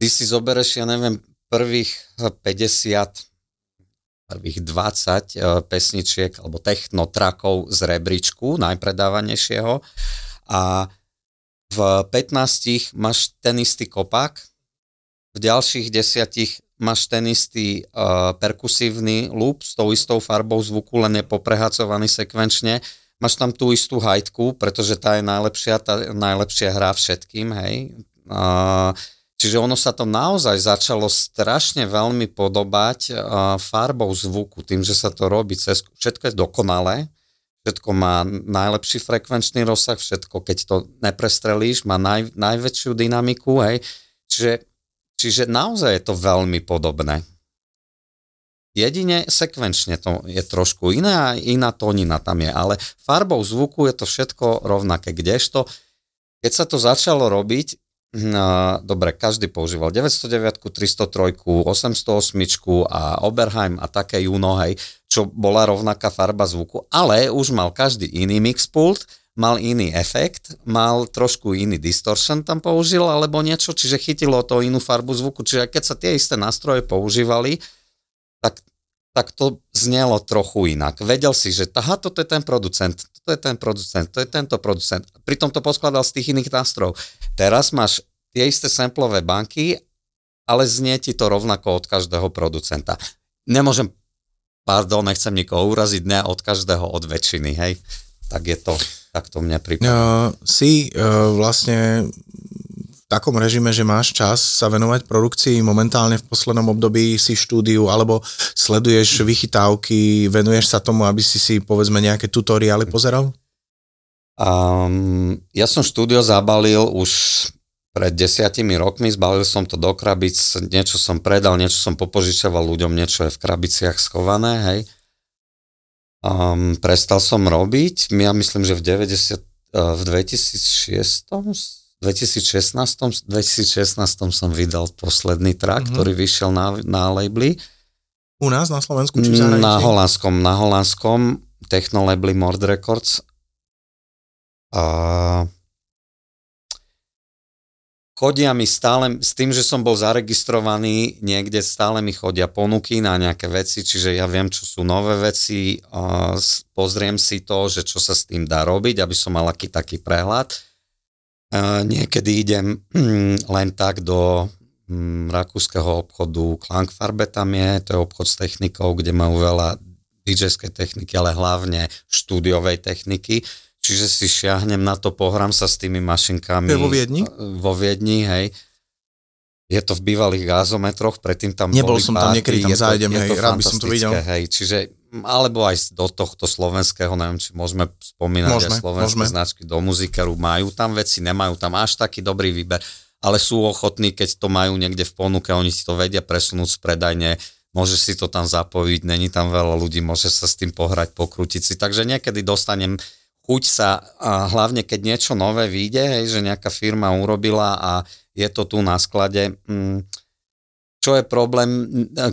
ty si zobereš, ja neviem, prvých 50 prvých 20 e, pesničiek alebo techno trakov z rebríčku najpredávanejšieho a v 15 máš ten istý kopák, v ďalších desiatich máš ten istý uh, perkusívny loop s tou istou farbou zvuku, len je poprehacovaný sekvenčne. Máš tam tú istú hajtku, pretože tá je najlepšia, tá najlepšia hra všetkým, hej. Uh, čiže ono sa to naozaj začalo strašne veľmi podobať farbou zvuku, tým, že sa to robí cez, všetko je dokonalé, všetko má najlepší frekvenčný rozsah, všetko, keď to neprestrelíš, má naj, najväčšiu dynamiku, hej. Čiže Čiže naozaj je to veľmi podobné. Jedine sekvenčne to je trošku iné a iná tónina tam je, ale farbou zvuku je to všetko rovnaké, kdežto keď sa to začalo robiť, No, dobre, každý používal 909, 303, 808 a Oberheim a také Juno, hej, čo bola rovnaká farba zvuku, ale už mal každý iný mixpult, mal iný efekt, mal trošku iný distortion tam použil alebo niečo, čiže chytilo to inú farbu zvuku, čiže keď sa tie isté nástroje používali, tak, tak to znelo trochu inak. Vedel si, že aha, toto je ten producent, toto je ten producent, to je tento producent. Pritom to poskladal z tých iných nástrojov. Teraz máš tie isté samplové banky, ale znie ti to rovnako od každého producenta. Nemôžem, pardon, nechcem nikoho uraziť, ne od každého, od väčšiny, hej. Tak je to, tak to mne pripadá. Uh, si uh, vlastne v takom režime, že máš čas sa venovať produkcii momentálne v poslednom období si štúdiu alebo sleduješ vychytávky, venuješ sa tomu, aby si si povedzme nejaké tutoriály pozeral? Um, ja som štúdio zabalil už pred desiatimi rokmi, zbalil som to do krabic, niečo som predal, niečo som popožičoval ľuďom, niečo je v krabiciach schované, hej. Um, prestal som robiť, ja myslím, že v 90, uh, v 2006, 2016, 2016 som vydal posledný track, mm-hmm. ktorý vyšiel na, na labeli. U nás na Slovensku či v Na holandskom, na holandskom techno labeli Mord Records. Uh, chodia mi stále, s tým, že som bol zaregistrovaný niekde, stále mi chodia ponuky na nejaké veci, čiže ja viem, čo sú nové veci, pozriem si to, že čo sa s tým dá robiť, aby som mal aký taký prehľad. Niekedy idem um, len tak do um, rakúskeho obchodu Klangfarbe tam je, to je obchod s technikou, kde majú veľa dj techniky, ale hlavne štúdiovej techniky Čiže si šiahnem na to, pohrám sa s tými mašinkami. Je vo Viedni? Vo Viedni, hej. Je to v bývalých gázometroch, predtým tam Nebol som tam, niekedy tam zájdem, hej, rád by som to videl. Hej, čiže, alebo aj do tohto slovenského, neviem, či môžeme spomínať môžeme, aj slovenské môžeme. značky do muzikeru, majú tam veci, nemajú tam až taký dobrý výber, ale sú ochotní, keď to majú niekde v ponuke, oni si to vedia presunúť z predajne, môže si to tam zapojiť, není tam veľa ľudí, môže sa s tým pohrať, pokrútiť si, takže niekedy dostanem chuť sa, a hlavne keď niečo nové vyjde, hej, že nejaká firma urobila a je to tu na sklade, mm, čo je problém, e,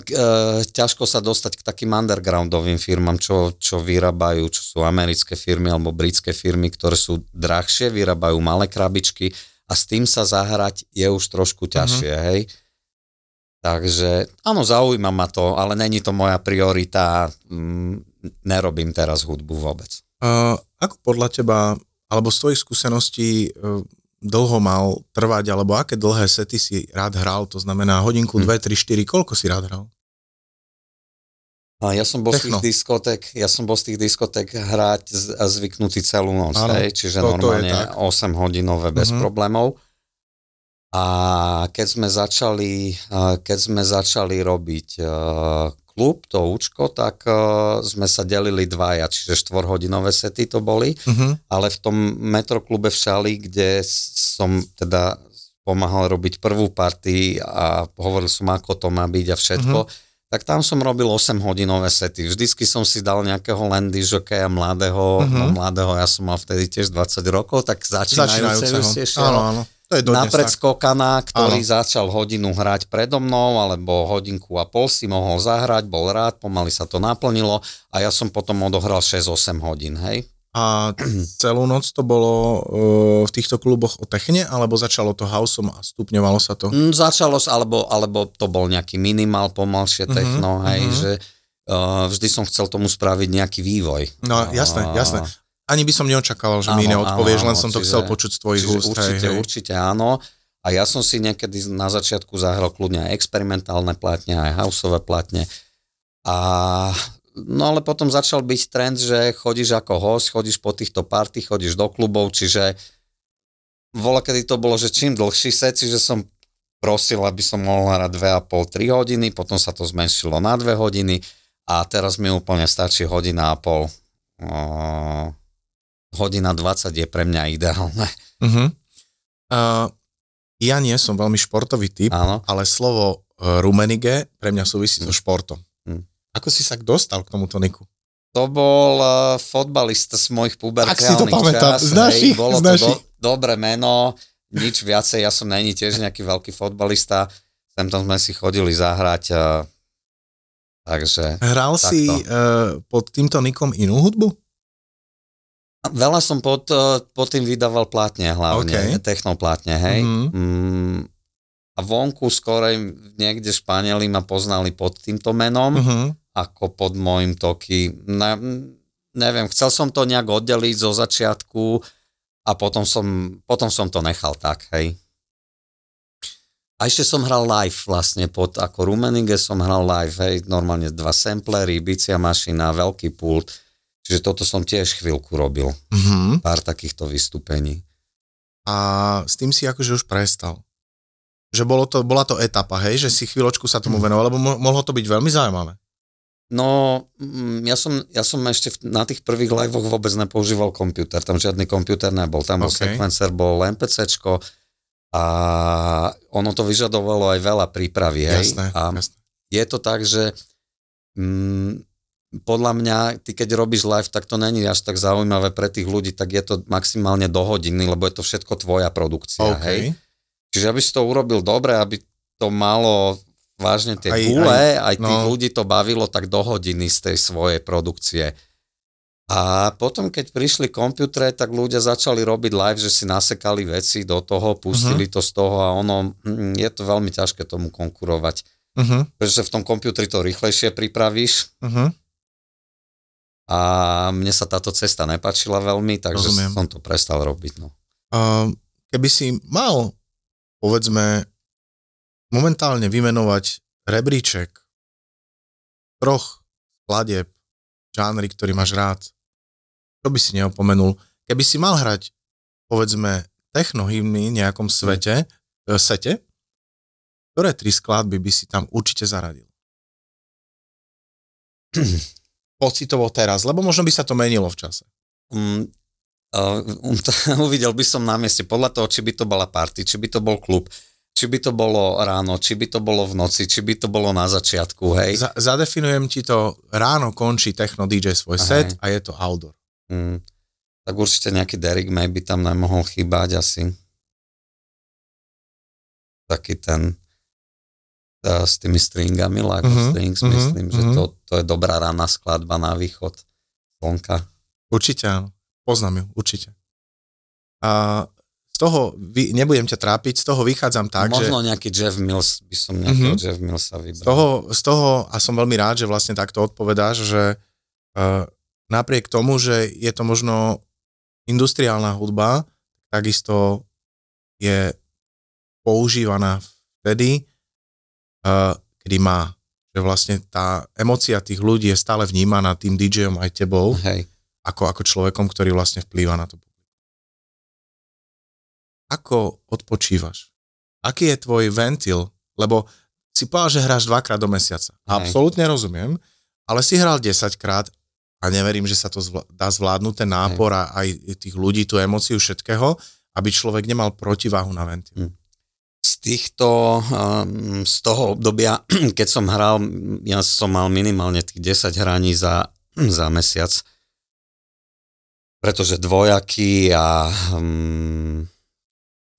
ťažko sa dostať k takým undergroundovým firmám, čo, čo vyrábajú, čo sú americké firmy alebo britské firmy, ktoré sú drahšie, vyrábajú malé krabičky a s tým sa zahrať je už trošku mhm. ťažšie, uh-huh. hej. Takže áno, zaujíma ma to, ale není to moja priorita, mm, nerobím teraz hudbu vôbec. Uh, ako podľa teba, alebo z tvojich skúseností uh, dlho mal trvať, alebo aké dlhé sety si rád hral, to znamená hodinku, hm. dve, tri, štyri, koľko si rád hral? A ja som bol Techno. z tých diskotek, ja som bol z tých diskotek hrať a zvyknutý celú noc, ano, hej, čiže to, normálne to 8 hodinové bez uh-huh. problémov. A keď sme začali, keď sme začali robiť klub, to účko, tak uh, sme sa delili dvaja, čiže štvorhodinové sety to boli, uh-huh. ale v tom metroklube v Šali, kde som teda pomáhal robiť prvú party a hovoril som, ako to má byť a všetko, uh-huh. tak tam som robil 8-hodinové sety. Vždycky som si dal nejakého landy žokeja mladého, uh-huh. no mladého, ja som mal vtedy tiež 20 rokov, tak začínajúceho. Áno, áno to je na predskokana, ktorý Áno. začal hodinu hrať predo mnou, alebo hodinku a pol si mohol zahrať, bol rád, pomaly sa to naplnilo a ja som potom odohral 6-8 hodín, hej. A celú noc to bolo uh, v týchto kluboch o techne, alebo začalo to houseom a stupňovalo sa to? Mm, začalo alebo, alebo to bol nejaký minimál, pomalšie uh-huh, techno, hej, uh-huh. že uh, vždy som chcel tomu spraviť nejaký vývoj. No jasné, jasné ani by som neočakával, že áno, mi neodpovieš, áno, len som to chcel počuť z tvojich úst. Určite, hej, určite áno. A ja som si niekedy na začiatku zahral kľudne aj experimentálne platne, aj houseové platne. A no ale potom začal byť trend, že chodíš ako host, chodíš po týchto party, chodíš do klubov, čiže vola, kedy to bolo, že čím dlhší set, čiže som prosil, aby som mohol hrať 2,5-3 hodiny, potom sa to zmenšilo na 2 hodiny a teraz mi úplne stačí hodina a pol hodina 20 je pre mňa ideálne. Uh-huh. Uh, ja nie som veľmi športový typ, Áno. ale slovo uh, rumenige pre mňa súvisí so športom. Uh-huh. Ako si sa dostal k tomuto Niku? To bol uh, fotbalista z mojich pubertálnych Ak si to pamätám, čas. Z našich, hej, bolo, z našich. To do, dobré meno, nič viacej, ja som není tiež nejaký veľký fotbalista, sem tam sme si chodili zahrať, uh, takže... Hral takto. si uh, pod týmto nikom inú hudbu? Veľa som pod, uh, pod tým vydával plátne hlavne, okay. technoplátne, hej. Mm-hmm. Mm, a vonku skorej niekde Španieli ma poznali pod týmto menom, mm-hmm. ako pod môjim toky. Ne, neviem, chcel som to nejak oddeliť zo začiatku a potom som, potom som to nechal tak, hej. A ešte som hral live vlastne pod, ako Rumenige som hral live, hej, normálne dva samplery, bicia mašina, veľký pult, čiže toto som tiež chvíľku robil, mm-hmm. pár takýchto vystúpení. A s tým si akože už prestal? Že bolo to, bola to etapa, hej, že si chvíľočku sa tomu mhm. venoval, lebo mo- mohlo to byť veľmi zaujímavé. No, mm, ja som, ja som ešte na tých prvých liveoch vôbec nepoužíval počítač, tam žiadny počítač nebol, tam bol okay. sequencer, bol MPCčko, a ono to vyžadovalo aj veľa prípravy. Hej? Jasné, a jasné. je to tak, že mm, podľa mňa, ty keď robíš live, tak to není až tak zaujímavé pre tých ľudí, tak je to maximálne do hodiny, lebo je to všetko tvoja produkcia. Okay. Hej? Čiže aby si to urobil dobre, aby to malo vážne tie aj, gule, aj, aj tých no. ľudí to bavilo tak do hodiny z tej svojej produkcie. A potom, keď prišli počítače, tak ľudia začali robiť live, že si nasekali veci do toho, pustili uh-huh. to z toho a ono, mm, je to veľmi ťažké tomu konkurovať. Uh-huh. Pretože v tom počítači to rýchlejšie pripravíš. Uh-huh. A mne sa táto cesta nepačila veľmi, takže Rozumiem. som to prestal robiť. No. Uh, keby si mal, povedzme, momentálne vymenovať rebríček troch skladeb, žánry, ktorý máš rád, čo by si neopomenul? Keby si mal hrať, povedzme, technohymny v nejakom svete, e, sete, ktoré tri skladby by si tam určite zaradil? Pocitovo teraz, lebo možno by sa to menilo v čase. Um, uh, uvidel by som na mieste, podľa toho, či by to bola party, či by to bol klub, či by to bolo ráno, či by to bolo v noci, či by to bolo na začiatku, hej? Z- zadefinujem ti to, ráno končí techno DJ svoj set a je to outdoor. Mm, tak určite nejaký Derek May by tam nemohol chýbať asi. Taký ten s tými stringami, like uh-huh, strings, uh-huh, myslím, uh-huh. že mhm. to, to je dobrá rána skladba na východ slnka. Určite áno, poznám ju, určite. A z toho, vy, nebudem ťa trápiť, z toho vychádzam tak, Možno že... nejaký Jeff Mills, by som nejakého uh-huh. Jeff Millsa vybral. Z toho, z toho, a som veľmi rád, že vlastne takto odpovedáš, že uh, napriek tomu, že je to možno industriálna hudba, takisto je používaná vtedy, kedy má. Že vlastne tá emocia tých ľudí je stále vnímaná tým DJom aj tebou, Hej. Ako, ako človekom, ktorý vlastne vplýva na to. Ako odpočívaš? Aký je tvoj ventil? Lebo si povedal, že hráš dvakrát do mesiaca. Hej. Absolútne rozumiem, ale si hral 10 krát a neverím, že sa to zvl- dá zvládnuť ten nápor a aj tých ľudí, tú emociu všetkého, aby človek nemal protiváhu na ventil. Hm. Z týchto, um, z toho obdobia, keď som hral, ja som mal minimálne tých 10 hraní za, za mesiac, pretože dvojaky a um,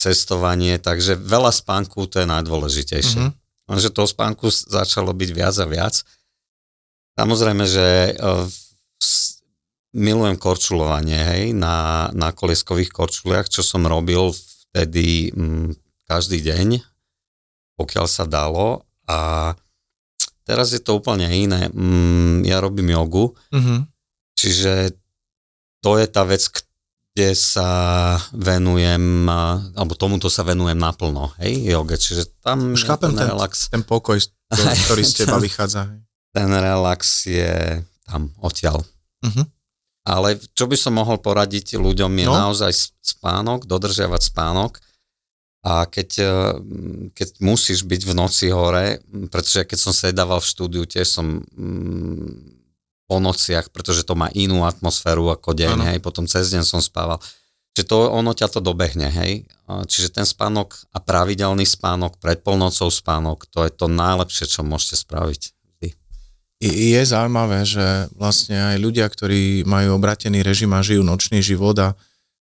cestovanie, takže veľa spánku to je najdôležitejšie. Mm-hmm. Lenže toho spánku začalo byť viac a viac. Samozrejme, že uh, milujem korčulovanie, hej, na, na koleskových korčuliach, čo som robil vtedy m, mm, každý deň, pokiaľ sa dalo a teraz je to úplne iné. Mm, ja robím jogu, mm-hmm. čiže to je tá vec, kde sa venujem, alebo tomuto sa venujem naplno, hej, joge, čiže tam Už chápem ten, relax. ten pokoj, ktorý z teba vychádza. Ten relax je tam odtiaľ. Uh-huh. Ale čo by som mohol poradiť ľuďom je no. naozaj spánok, dodržiavať spánok. A keď, e, keď musíš byť v noci hore, pretože keď som sedával v štúdiu, tiež som mm, po nociach, pretože to má inú atmosféru ako deň, ano. hej, potom cez deň som spával. Čiže to, ono ťa to dobehne, hej. Čiže ten spánok a pravidelný spánok, pred polnocou spánok, to je to najlepšie, čo môžete spraviť je zaujímavé, že vlastne aj ľudia, ktorí majú obratený režim a žijú nočný život a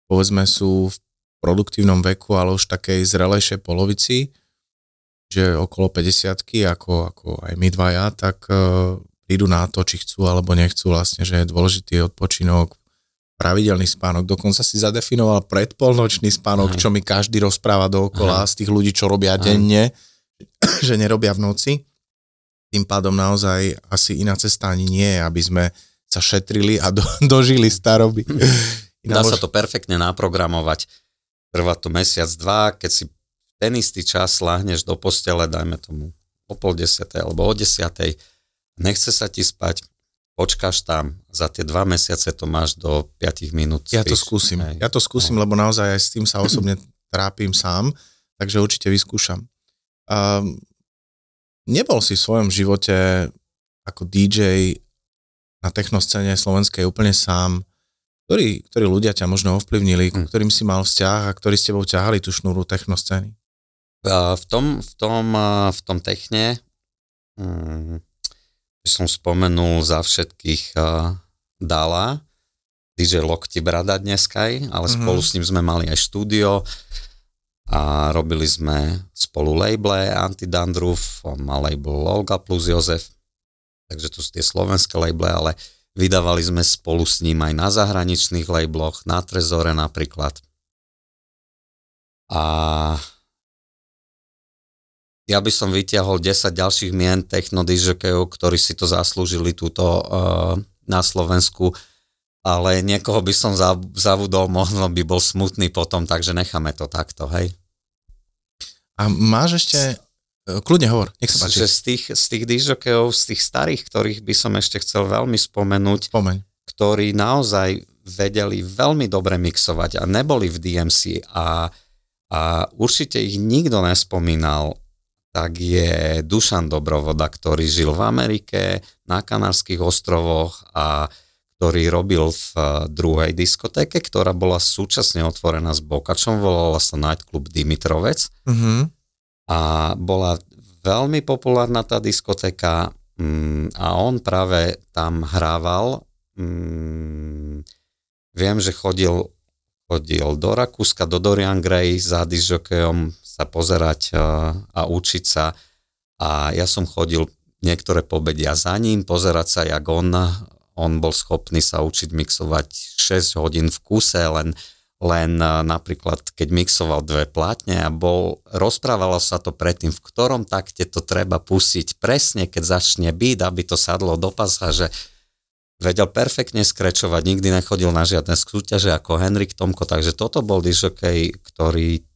povedzme sú v produktívnom veku, ale už takej zrelejšej polovici, že okolo 50 ako, ako aj my dvaja, tak uh, prídu na to, či chcú alebo nechcú vlastne, že je dôležitý odpočinok, pravidelný spánok, dokonca si zadefinoval predpolnočný spánok, Aj. čo mi každý rozpráva dookola Aj. z tých ľudí, čo robia Aj. denne, že nerobia v noci. Tým pádom naozaj asi iná cesta ani nie je, aby sme sa šetrili a do, dožili staroby. Dá sa to perfektne naprogramovať. Trvá to mesiac, dva, keď si ten istý čas láhneš do postele, dajme tomu o pol desiatej alebo o desiatej, nechce sa ti spať, počkáš tam, za tie dva mesiace to máš do 5 minút. Ja to skúsim, Hej. ja to skúsim, no. lebo naozaj aj s tým sa osobne trápim sám, takže určite vyskúšam. Um, nebol si v svojom živote ako DJ na technoscéne slovenskej úplne sám, ktorí, ktorí ľudia ťa možno ovplyvnili, hm. ktorým si mal vzťah a ktorí s tebou ťahali tú šnúru technoscény? V tom, v tom, v tom techne hm, by som spomenul za všetkých uh, Dala, DJ Lokti Brada dneska, ale mm-hmm. spolu s ním sme mali aj štúdio a robili sme spolu labele Antidandruf, má label Olga plus Jozef, takže to sú tie slovenské labele, ale vydávali sme spolu s ním aj na zahraničných labeloch, na Trezore napríklad. A ja by som vyťahol 10 ďalších mien technodižokejov, ktorí si to zaslúžili túto uh, na Slovensku, ale niekoho by som zavudol, možno by bol smutný potom, takže necháme to takto, hej. A máš ešte, kľudne hovor, nech sa páči. Že z tých, z tých dižokejov, z tých starých, ktorých by som ešte chcel veľmi spomenúť, Spomeň. ktorí naozaj vedeli veľmi dobre mixovať a neboli v DMC a, a určite ich nikto nespomínal tak je Dušan Dobrovoda, ktorý žil v Amerike, na Kanárskych ostrovoch a ktorý robil v eh, druhej diskotéke, ktorá bola súčasne otvorená s Bokačom, volala sa Nightclub Dimitrovec mm-hmm. A bola veľmi populárna tá diskotéka mm, a on práve tam hrával. Mm, viem, že chodil, chodil do Rakúska, do Dorian Gray za disjokejom sa pozerať a učiť sa. A ja som chodil niektoré pobedia za ním, pozerať sa, jak on, on bol schopný sa učiť mixovať 6 hodín v kuse, len, len napríklad, keď mixoval dve plátne a bol, rozprávalo sa to predtým, v ktorom takte to treba pustiť presne, keď začne byť, aby to sadlo do pasáže. Vedel perfektne skrečovať, nikdy nechodil na žiadne súťaže ako Henrik Tomko, takže toto bol dižokej, ktorý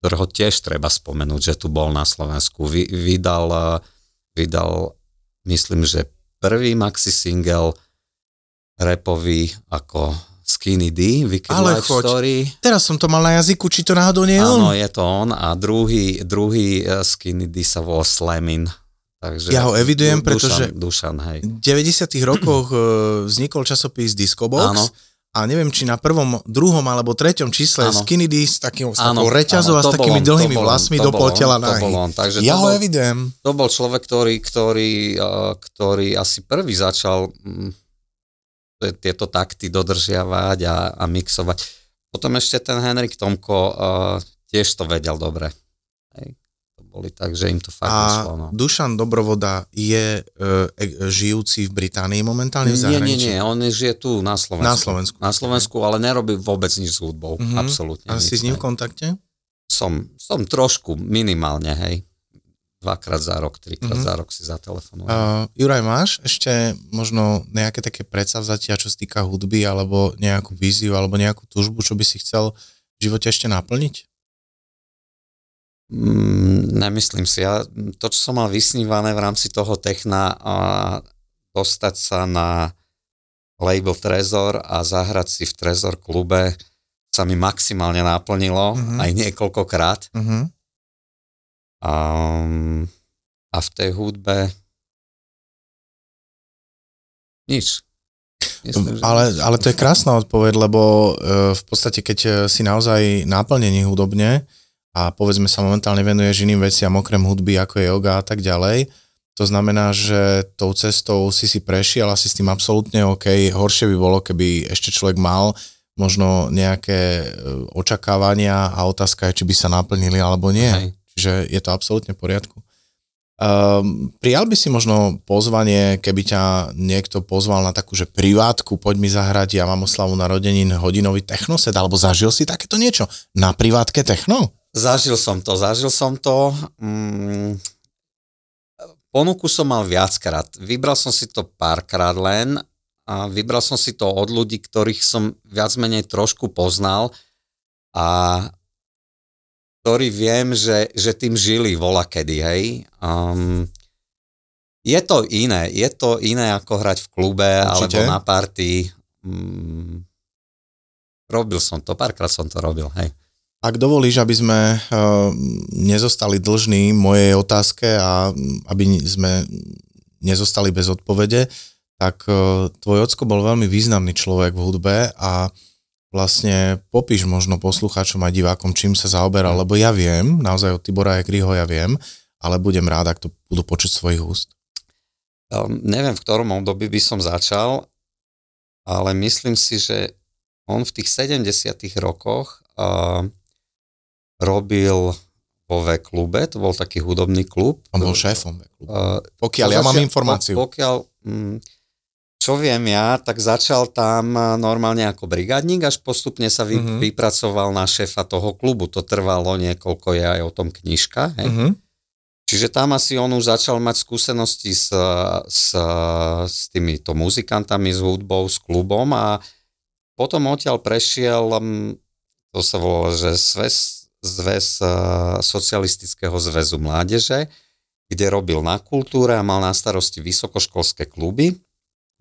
ktorého tiež treba spomenúť, že tu bol na Slovensku. Vy, vydal, vydal, myslím, že prvý maxi single repový ako Skinny D, Wicked Ale Life choď. Story. Teraz som to mal na jazyku, či to náhodou nie je on? Áno, je to on a druhý, druhý eh, Skinny D sa volá Slamin. Takže ja ho evidujem, du, pretože Dušan, hej. v 90 rokoch eh, vznikol časopis Discobox Áno a neviem, či na prvom, druhom alebo treťom čísle ano. Skinny D s, takým, s takou reťazou a s takými on, dlhými vlasmi do pol tela nahy. Takže ja ho bol, evidujem. To bol človek, ktorý, ktorý, ktorý asi prvý začal mm, tieto takty dodržiavať a, a mixovať. Potom ešte ten Henrik Tomko uh, tiež to vedel dobre. Hej boli tak, že im to fakt A nešlo. No. Dušan Dobrovoda je e, žijúci v Británii momentálne v zahraničí? Nie, nie, nie, on žije tu na Slovensku. Na Slovensku. Na Slovensku, ale nerobí vôbec nič s hudbou, mm-hmm. absolútne. A si s ním v kontakte? Som, som trošku, minimálne, hej. Dvakrát za rok, trikrát mm-hmm. za rok si zatelefonujem. Uh, Juraj, máš ešte možno nejaké také predsavzatia, čo sa týka hudby, alebo nejakú víziu, alebo nejakú túžbu, čo by si chcel v živote ešte naplniť? Mm, nemyslím si. Ja, to, čo som mal vysnívané v rámci toho techna, a dostať sa na label Trezor a zahrať si v Trezor klube sa mi maximálne naplnilo, mm-hmm. aj niekoľkokrát. Mm-hmm. Um, a v tej hudbe nič. Myslím, ale, ale to je krásna odpoveď, lebo uh, v podstate, keď e, si naozaj naplnený hudobne, a povedzme sa momentálne venuješ iným veciam okrem hudby, ako je yoga a tak ďalej. To znamená, že tou cestou si si prešiel asi s tým absolútne OK. Horšie by bolo, keby ešte človek mal možno nejaké e, očakávania a otázka je, či by sa naplnili alebo nie. Hej. Čiže je to absolútne v poriadku. Um, prijal by si možno pozvanie, keby ťa niekto pozval na takú, že privátku, poď mi zahrať, ja mám oslavu narodenín, hodinový technoset, alebo zažil si takéto niečo na privátke techno? Zažil som to, zažil som to. Mm, ponuku som mal viackrát. Vybral som si to párkrát len a vybral som si to od ľudí, ktorých som viac menej trošku poznal a ktorý viem, že, že tým žili vola kedy, hej. Um, je to iné, je to iné ako hrať v klube Určite. alebo na party. Um, robil som to, párkrát som to robil, hej. Ak dovolíš, aby sme uh, nezostali dlžní mojej otázke a aby sme nezostali bez odpovede, tak uh, tvoj ocko bol veľmi významný človek v hudbe a vlastne popíš možno poslucháčom a divákom, čím sa zaoberal, lebo ja viem, naozaj od Tibora Ekriho ja viem, ale budem rád, ak to budú počuť svojich úst. Um, neviem, v ktorom období by som začal, ale myslím si, že on v tých 70 rokoch uh, robil vo V-klube, to bol taký hudobný klub. On bol šéfom V-klubu. Uh, pokiaľ ja mám informáciu. Pokiaľ, mm, čo viem ja, tak začal tam normálne ako brigádnik, až postupne sa vy, uh-huh. vypracoval na šéfa toho klubu. To trvalo niekoľko, je aj o tom knižka. Hej? Uh-huh. Čiže tam asi on už začal mať skúsenosti s, s, s týmito muzikantami, s hudbou, s klubom a potom odtiaľ prešiel, to sa volalo, že zväz, zväz socialistického zväzu mládeže, kde robil na kultúre a mal na starosti vysokoškolské kluby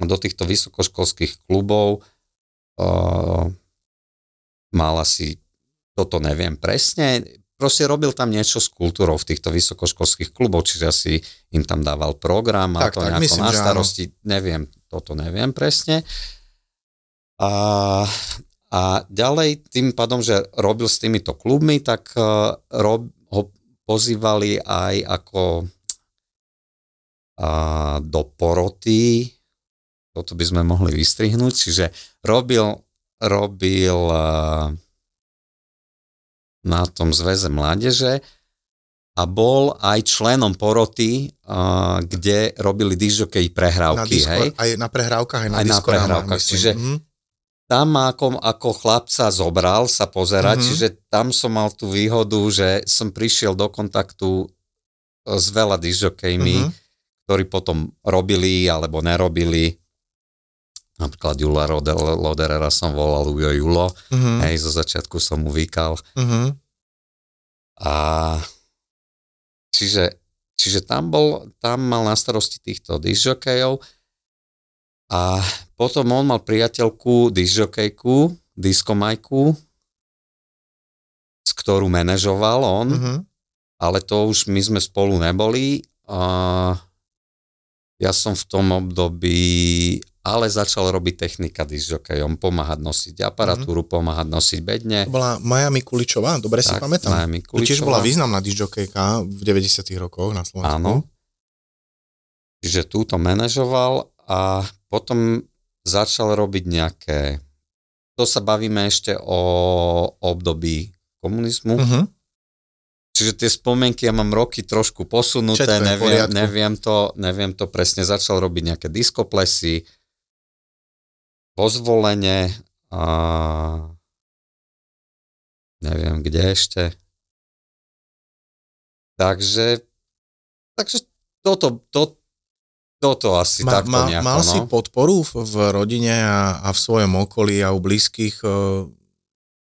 do týchto vysokoškolských klubov uh, mal asi, toto neviem presne, proste robil tam niečo s kultúrou v týchto vysokoškolských kluboch, čiže asi im tam dával program a tak, to tak, nejako myslím, na starosti, neviem, toto neviem presne. A, a ďalej tým pádom, že robil s týmito klubmi, tak uh, rob, ho pozývali aj ako uh, do poroty toto by sme mohli vystrihnúť, čiže robil, robil na tom zväze mládeže a bol aj členom poroty, kde robili disjokej prehrávky. Na disko, hej? Aj na prehrávkach, aj na aj na prehrávkach. Čiže mm-hmm. tam ako, ako chlapca zobral sa pozerať, mm-hmm. čiže tam som mal tú výhodu, že som prišiel do kontaktu s veľa disjokejmi, mm-hmm. ktorí potom robili alebo nerobili Napríklad Jula Loderera som volal Ujo Julo, uh-huh. hej, zo začiatku som mu vykal. Uh-huh. A čiže, čiže tam, bol, tam mal na starosti týchto disjokejov a potom on mal priateľku disjokejku, diskomajku, ktorú manažoval on, uh-huh. ale to už my sme spolu neboli. A ja som v tom období ale začal robiť technika disjokejom, pomáhať nosiť aparatúru, mm-hmm. pomáhať nosiť bedne. To bola Maja Mikuličová, dobre tak, si pamätám. Maja Mikuličová. To tiež bola významná disjokejka v 90 rokoch na Slovensku. Áno. Čiže túto manažoval a potom začal robiť nejaké, to sa bavíme ešte o období komunizmu, mm-hmm. Čiže tie spomienky ja mám roky trošku posunuté, neviem, neviem, to, neviem to presne. Začal robiť nejaké diskoplesy, pozvolenie a neviem kde ešte. Takže, takže toto, to, toto asi ma, takto nejako. Mal no. si podporu v, v rodine a, a v svojom okolí a u blízkych e,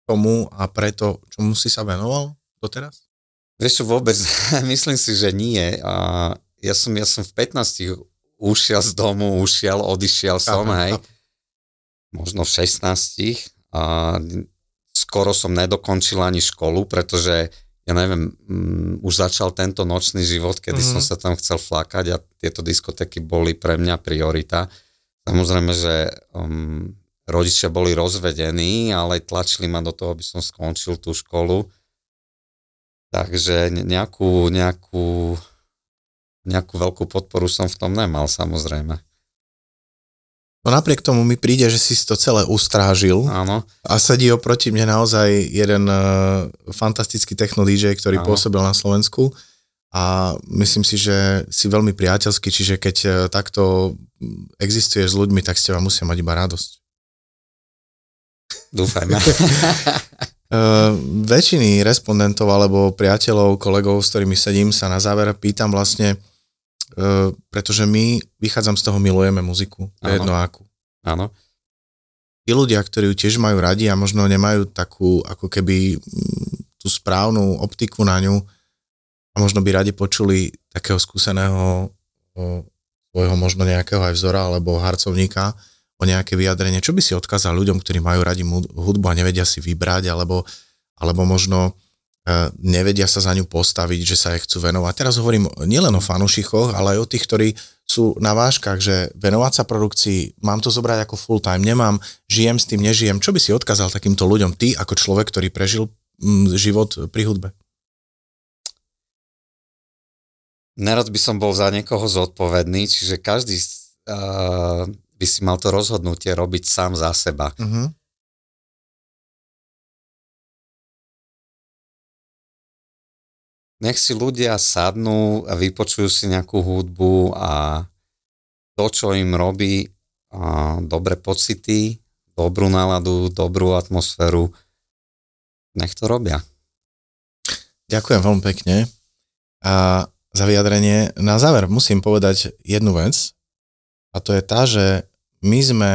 tomu a preto, čomu si sa venoval doteraz? Vieš čo, vôbec, myslím si, že nie. A ja som, ja som v 15 ušiel z domu, ušiel, odišiel som, aha, hej. Aha možno v 16 a skoro som nedokončil ani školu, pretože ja neviem, um, už začal tento nočný život, kedy mm-hmm. som sa tam chcel flakať a tieto diskotéky boli pre mňa priorita. Samozrejme, že um, rodičia boli rozvedení, ale tlačili ma do toho, aby som skončil tú školu. Takže nejakú, nejakú, nejakú veľkú podporu som v tom nemal, samozrejme. No napriek tomu mi príde, že si to celé ustrážil. Áno. A sedí oproti mne naozaj jeden uh, fantastický techno DJ, ktorý Áno. pôsobil na Slovensku a myslím si, že si veľmi priateľský, čiže keď uh, takto existuješ s ľuďmi, tak s teba musia mať iba radosť. Dúfajme. uh, väčšiny respondentov alebo priateľov, kolegov, s ktorými sedím, sa na záver pýtam vlastne, Uh, pretože my, vychádzam z toho, milujeme muziku, to je jedno akú. Áno. Tí ľudia, ktorí ju tiež majú radi a možno nemajú takú, ako keby tú správnu optiku na ňu a možno by radi počuli takého skúseného svojho možno nejakého aj vzora alebo harcovníka o nejaké vyjadrenie. Čo by si odkázal ľuďom, ktorí majú radi hudbu a nevedia si vybrať alebo, alebo možno E, nevedia sa za ňu postaviť, že sa jej chcú venovať. Teraz hovorím nielen o fanušichoch, ale aj o tých, ktorí sú na váškach, že venovať sa produkcii, mám to zobrať ako full time, nemám, žijem s tým, nežijem. Čo by si odkázal takýmto ľuďom ty ako človek, ktorý prežil život pri hudbe? Nerad by som bol za niekoho zodpovedný, čiže každý uh, by si mal to rozhodnutie robiť sám za seba. Uh-huh. Nech si ľudia sadnú a vypočujú si nejakú hudbu a to, čo im robí a dobré pocity, dobrú náladu, dobrú atmosféru, nech to robia. Ďakujem veľmi pekne a za vyjadrenie. Na záver musím povedať jednu vec a to je tá, že my sme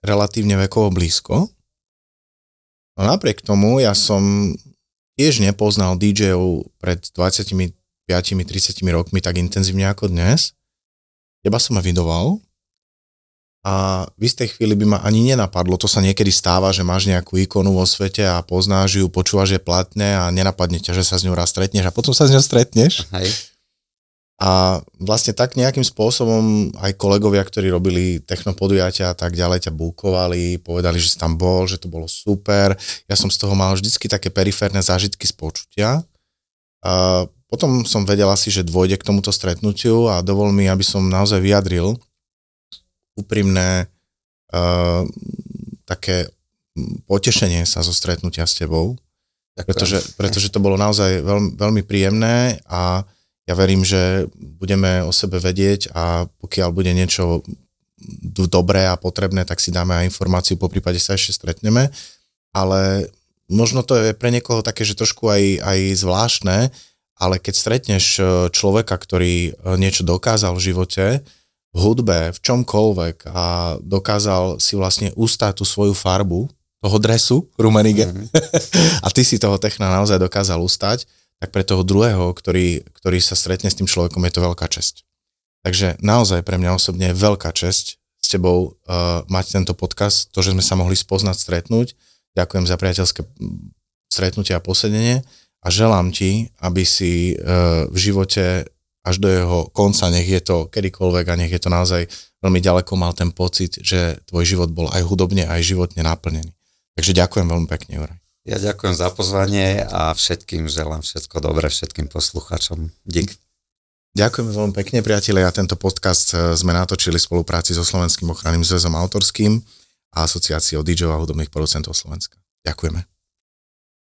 relatívne vekovo blízko, no napriek tomu ja som tiež nepoznal DJ-ov pred 25-30 rokmi tak intenzívne ako dnes. Teba som evidoval a v istej chvíli by ma ani nenapadlo, to sa niekedy stáva, že máš nejakú ikonu vo svete a poznáš ju, počúvaš je platné a nenapadne ťa, že sa s ňou raz stretneš a potom sa s ňou stretneš. Hej. A vlastne tak nejakým spôsobom aj kolegovia, ktorí robili technopodujatia a tak ďalej, ťa búkovali, povedali, že si tam bol, že to bolo super. Ja som z toho mal vždycky také periférne zážitky z počutia. A potom som vedel asi, že dôjde k tomuto stretnutiu a dovol mi, aby som naozaj vyjadril úprimné uh, také potešenie sa zo stretnutia s tebou. Pretože, pretože to bolo naozaj veľmi, veľmi príjemné a ja verím, že budeme o sebe vedieť a pokiaľ bude niečo dobré a potrebné, tak si dáme aj informáciu, po prípade sa ešte stretneme, ale možno to je pre niekoho také, že trošku aj, aj zvláštne, ale keď stretneš e, človeka, ktorý e, niečo dokázal v živote, v hudbe, v čomkoľvek a dokázal si vlastne ustať tú svoju farbu, toho dresu Rumenige mm-hmm. a ty si toho techna naozaj dokázal ustať, tak pre toho druhého, ktorý, ktorý sa stretne s tým človekom, je to veľká česť. Takže naozaj pre mňa osobne je veľká česť s tebou uh, mať tento podcast, to, že sme sa mohli spoznať, stretnúť. Ďakujem za priateľské stretnutie a posedenie a želám ti, aby si uh, v živote až do jeho konca, nech je to kedykoľvek a nech je to naozaj veľmi ďaleko, mal ten pocit, že tvoj život bol aj hudobne, aj životne naplnený. Takže ďakujem veľmi pekne, Juraj. Ja ďakujem za pozvanie a všetkým želám všetko dobré, všetkým poslucháčom. Dík. Ďakujem veľmi pekne, priatelia. Tento podcast e, sme natočili v spolupráci so Slovenským ochranným zväzom autorským a asociáciou DJ a hudobných producentov Slovenska. Ďakujeme.